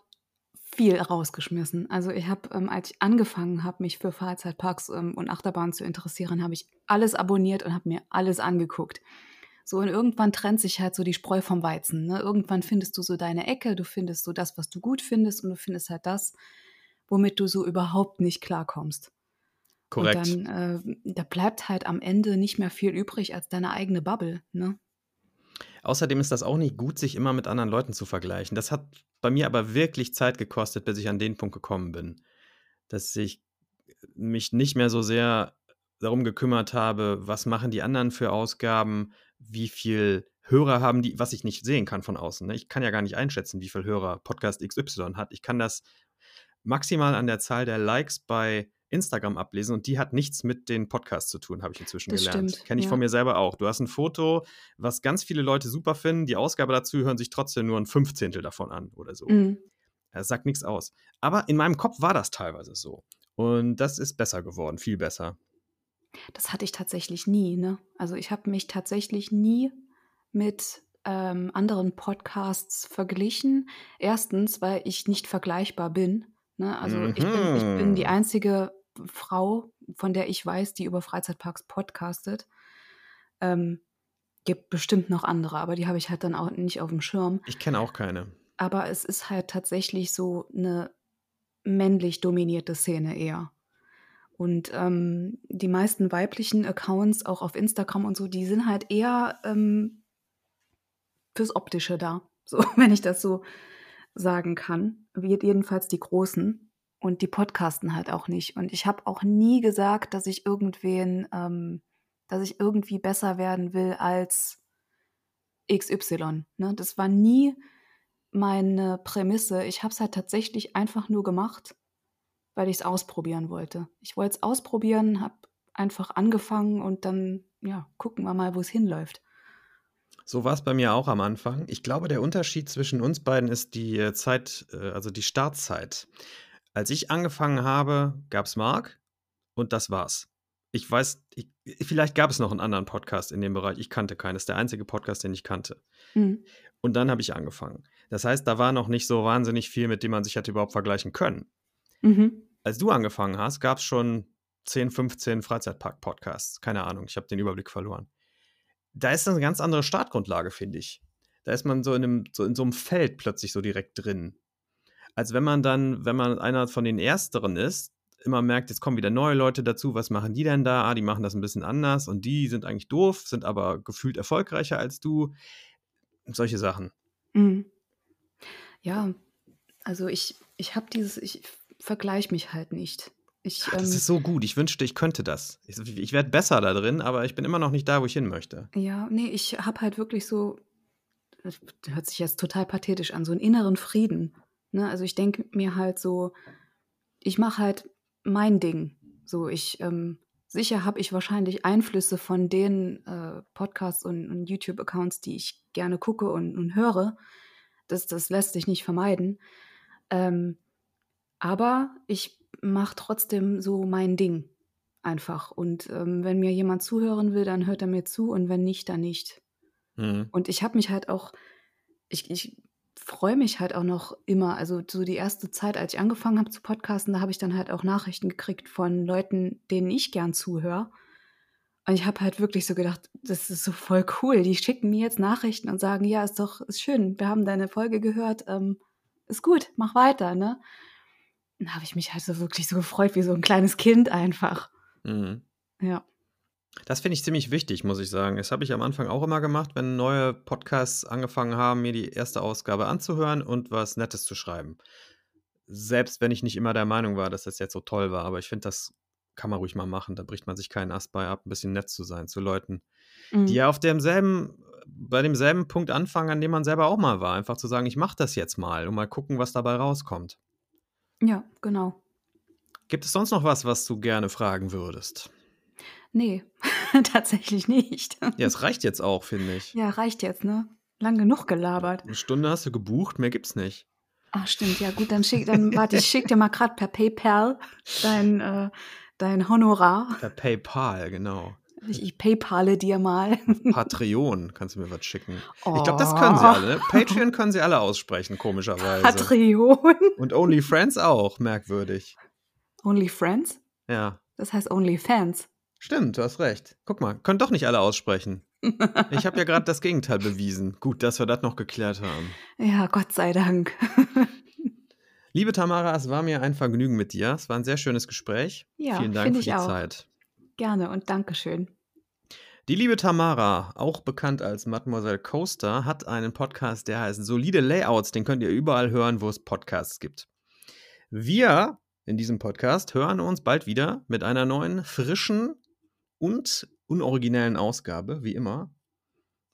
viel rausgeschmissen. Also ich habe, ähm, als ich angefangen habe, mich für Freizeitparks ähm, und Achterbahnen zu interessieren, habe ich alles abonniert und habe mir alles angeguckt. So, und irgendwann trennt sich halt so die Spreu vom Weizen. Ne? Irgendwann findest du so deine Ecke, du findest so das, was du gut findest, und du findest halt das, womit du so überhaupt nicht klarkommst. Korrekt. Und dann, äh, da bleibt halt am Ende nicht mehr viel übrig als deine eigene Bubble, ne? Außerdem ist das auch nicht gut, sich immer mit anderen Leuten zu vergleichen. Das hat bei mir aber wirklich Zeit gekostet, bis ich an den Punkt gekommen bin, dass ich mich nicht mehr so sehr darum gekümmert habe, was machen die anderen für Ausgaben, wie viel Hörer haben die, was ich nicht sehen kann von außen. Ne? Ich kann ja gar nicht einschätzen, wie viel Hörer Podcast XY hat. Ich kann das maximal an der Zahl der Likes bei Instagram ablesen und die hat nichts mit den Podcasts zu tun, habe ich inzwischen das gelernt. Kenne ich ja. von mir selber auch. Du hast ein Foto, was ganz viele Leute super finden, die Ausgabe dazu hören sich trotzdem nur ein Fünfzehntel davon an oder so. Mhm. Das sagt nichts aus. Aber in meinem Kopf war das teilweise so. Und das ist besser geworden, viel besser. Das hatte ich tatsächlich nie, ne? Also ich habe mich tatsächlich nie mit ähm, anderen Podcasts verglichen. Erstens, weil ich nicht vergleichbar bin. Ne? Also mhm. ich, bin, ich bin die mhm. einzige Frau, von der ich weiß, die über Freizeitparks podcastet. Ähm, gibt bestimmt noch andere, aber die habe ich halt dann auch nicht auf dem Schirm. Ich kenne auch keine. Aber es ist halt tatsächlich so eine männlich dominierte Szene eher. Und ähm, die meisten weiblichen Accounts, auch auf Instagram und so, die sind halt eher ähm, fürs Optische da. So, wenn ich das so sagen kann. Jedenfalls die Großen. Und die podcasten halt auch nicht. Und ich habe auch nie gesagt, dass ich irgendwen, ähm, dass ich irgendwie besser werden will als XY. Ne? Das war nie meine Prämisse. Ich habe es halt tatsächlich einfach nur gemacht, weil ich es ausprobieren wollte. Ich wollte es ausprobieren, habe einfach angefangen und dann, ja, gucken wir mal, wo es hinläuft. So war es bei mir auch am Anfang. Ich glaube, der Unterschied zwischen uns beiden ist die äh, Zeit, äh, also die Startzeit. Als ich angefangen habe, gab es Mark und das war's. Ich weiß, ich, vielleicht gab es noch einen anderen Podcast in dem Bereich. Ich kannte keinen. Das ist der einzige Podcast, den ich kannte. Mhm. Und dann habe ich angefangen. Das heißt, da war noch nicht so wahnsinnig viel, mit dem man sich hätte überhaupt vergleichen können. Mhm. Als du angefangen hast, gab es schon 10, 15 Freizeitpark-Podcasts. Keine Ahnung, ich habe den Überblick verloren da ist eine ganz andere Startgrundlage, finde ich. Da ist man so in, einem, so in so einem Feld plötzlich so direkt drin. Als wenn man dann, wenn man einer von den Ersteren ist, immer merkt, jetzt kommen wieder neue Leute dazu, was machen die denn da? Ah, die machen das ein bisschen anders und die sind eigentlich doof, sind aber gefühlt erfolgreicher als du. Solche Sachen. Mhm. Ja, also ich, ich habe dieses, ich vergleiche mich halt nicht. Ich, Ach, das ähm, ist so gut. Ich wünschte, ich könnte das. Ich, ich werde besser da drin, aber ich bin immer noch nicht da, wo ich hin möchte. Ja, nee, ich habe halt wirklich so, das hört sich jetzt total pathetisch an, so einen inneren Frieden. Ne? Also ich denke mir halt so, ich mache halt mein Ding. So, ich, ähm, sicher habe ich wahrscheinlich Einflüsse von den äh, Podcasts und, und YouTube-Accounts, die ich gerne gucke und, und höre. Das, das lässt sich nicht vermeiden. Ähm, aber ich mache trotzdem so mein Ding einfach. Und ähm, wenn mir jemand zuhören will, dann hört er mir zu und wenn nicht, dann nicht. Mhm. Und ich habe mich halt auch, ich, ich freue mich halt auch noch immer. Also so die erste Zeit, als ich angefangen habe zu podcasten, da habe ich dann halt auch Nachrichten gekriegt von Leuten, denen ich gern zuhöre. Und ich habe halt wirklich so gedacht, das ist so voll cool. Die schicken mir jetzt Nachrichten und sagen, ja, ist doch, ist schön, wir haben deine Folge gehört, ähm, ist gut, mach weiter, ne? Dann habe ich mich halt so wirklich so gefreut, wie so ein kleines Kind einfach. Mhm. Ja. Das finde ich ziemlich wichtig, muss ich sagen. Das habe ich am Anfang auch immer gemacht, wenn neue Podcasts angefangen haben, mir die erste Ausgabe anzuhören und was Nettes zu schreiben. Selbst wenn ich nicht immer der Meinung war, dass das jetzt so toll war, aber ich finde, das kann man ruhig mal machen. Da bricht man sich keinen Ast bei ab, ein bisschen nett zu sein zu Leuten, mhm. die ja auf demselben, bei demselben Punkt anfangen, an dem man selber auch mal war. Einfach zu sagen, ich mache das jetzt mal und mal gucken, was dabei rauskommt. Ja, genau. Gibt es sonst noch was, was du gerne fragen würdest? Nee, tatsächlich nicht. Ja, es reicht jetzt auch, finde ich. Ja, reicht jetzt, ne? Lang genug gelabert. Eine Stunde hast du gebucht, mehr gibt's nicht. Ach, stimmt, ja gut, dann schick, dann warte, ich schick dir mal gerade per PayPal dein, äh, dein Honorar. Per PayPal, genau. Ich, ich paypale dir mal. Patreon, kannst du mir was schicken? Oh. Ich glaube, das können sie alle. Ne? Patreon können sie alle aussprechen, komischerweise. Patreon. Und OnlyFriends auch, merkwürdig. OnlyFriends? Ja. Das heißt OnlyFans. Stimmt, du hast recht. Guck mal, können doch nicht alle aussprechen. Ich habe ja gerade das Gegenteil bewiesen. Gut, dass wir das noch geklärt haben. Ja, Gott sei Dank. Liebe Tamara, es war mir ein Vergnügen mit dir. Es war ein sehr schönes Gespräch. Ja, Vielen Dank für die auch. Zeit. Gerne und Dankeschön. Die liebe Tamara, auch bekannt als Mademoiselle Coaster, hat einen Podcast, der heißt Solide Layouts. Den könnt ihr überall hören, wo es Podcasts gibt. Wir in diesem Podcast hören uns bald wieder mit einer neuen, frischen und unoriginellen Ausgabe, wie immer.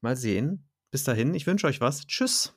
Mal sehen. Bis dahin, ich wünsche euch was. Tschüss.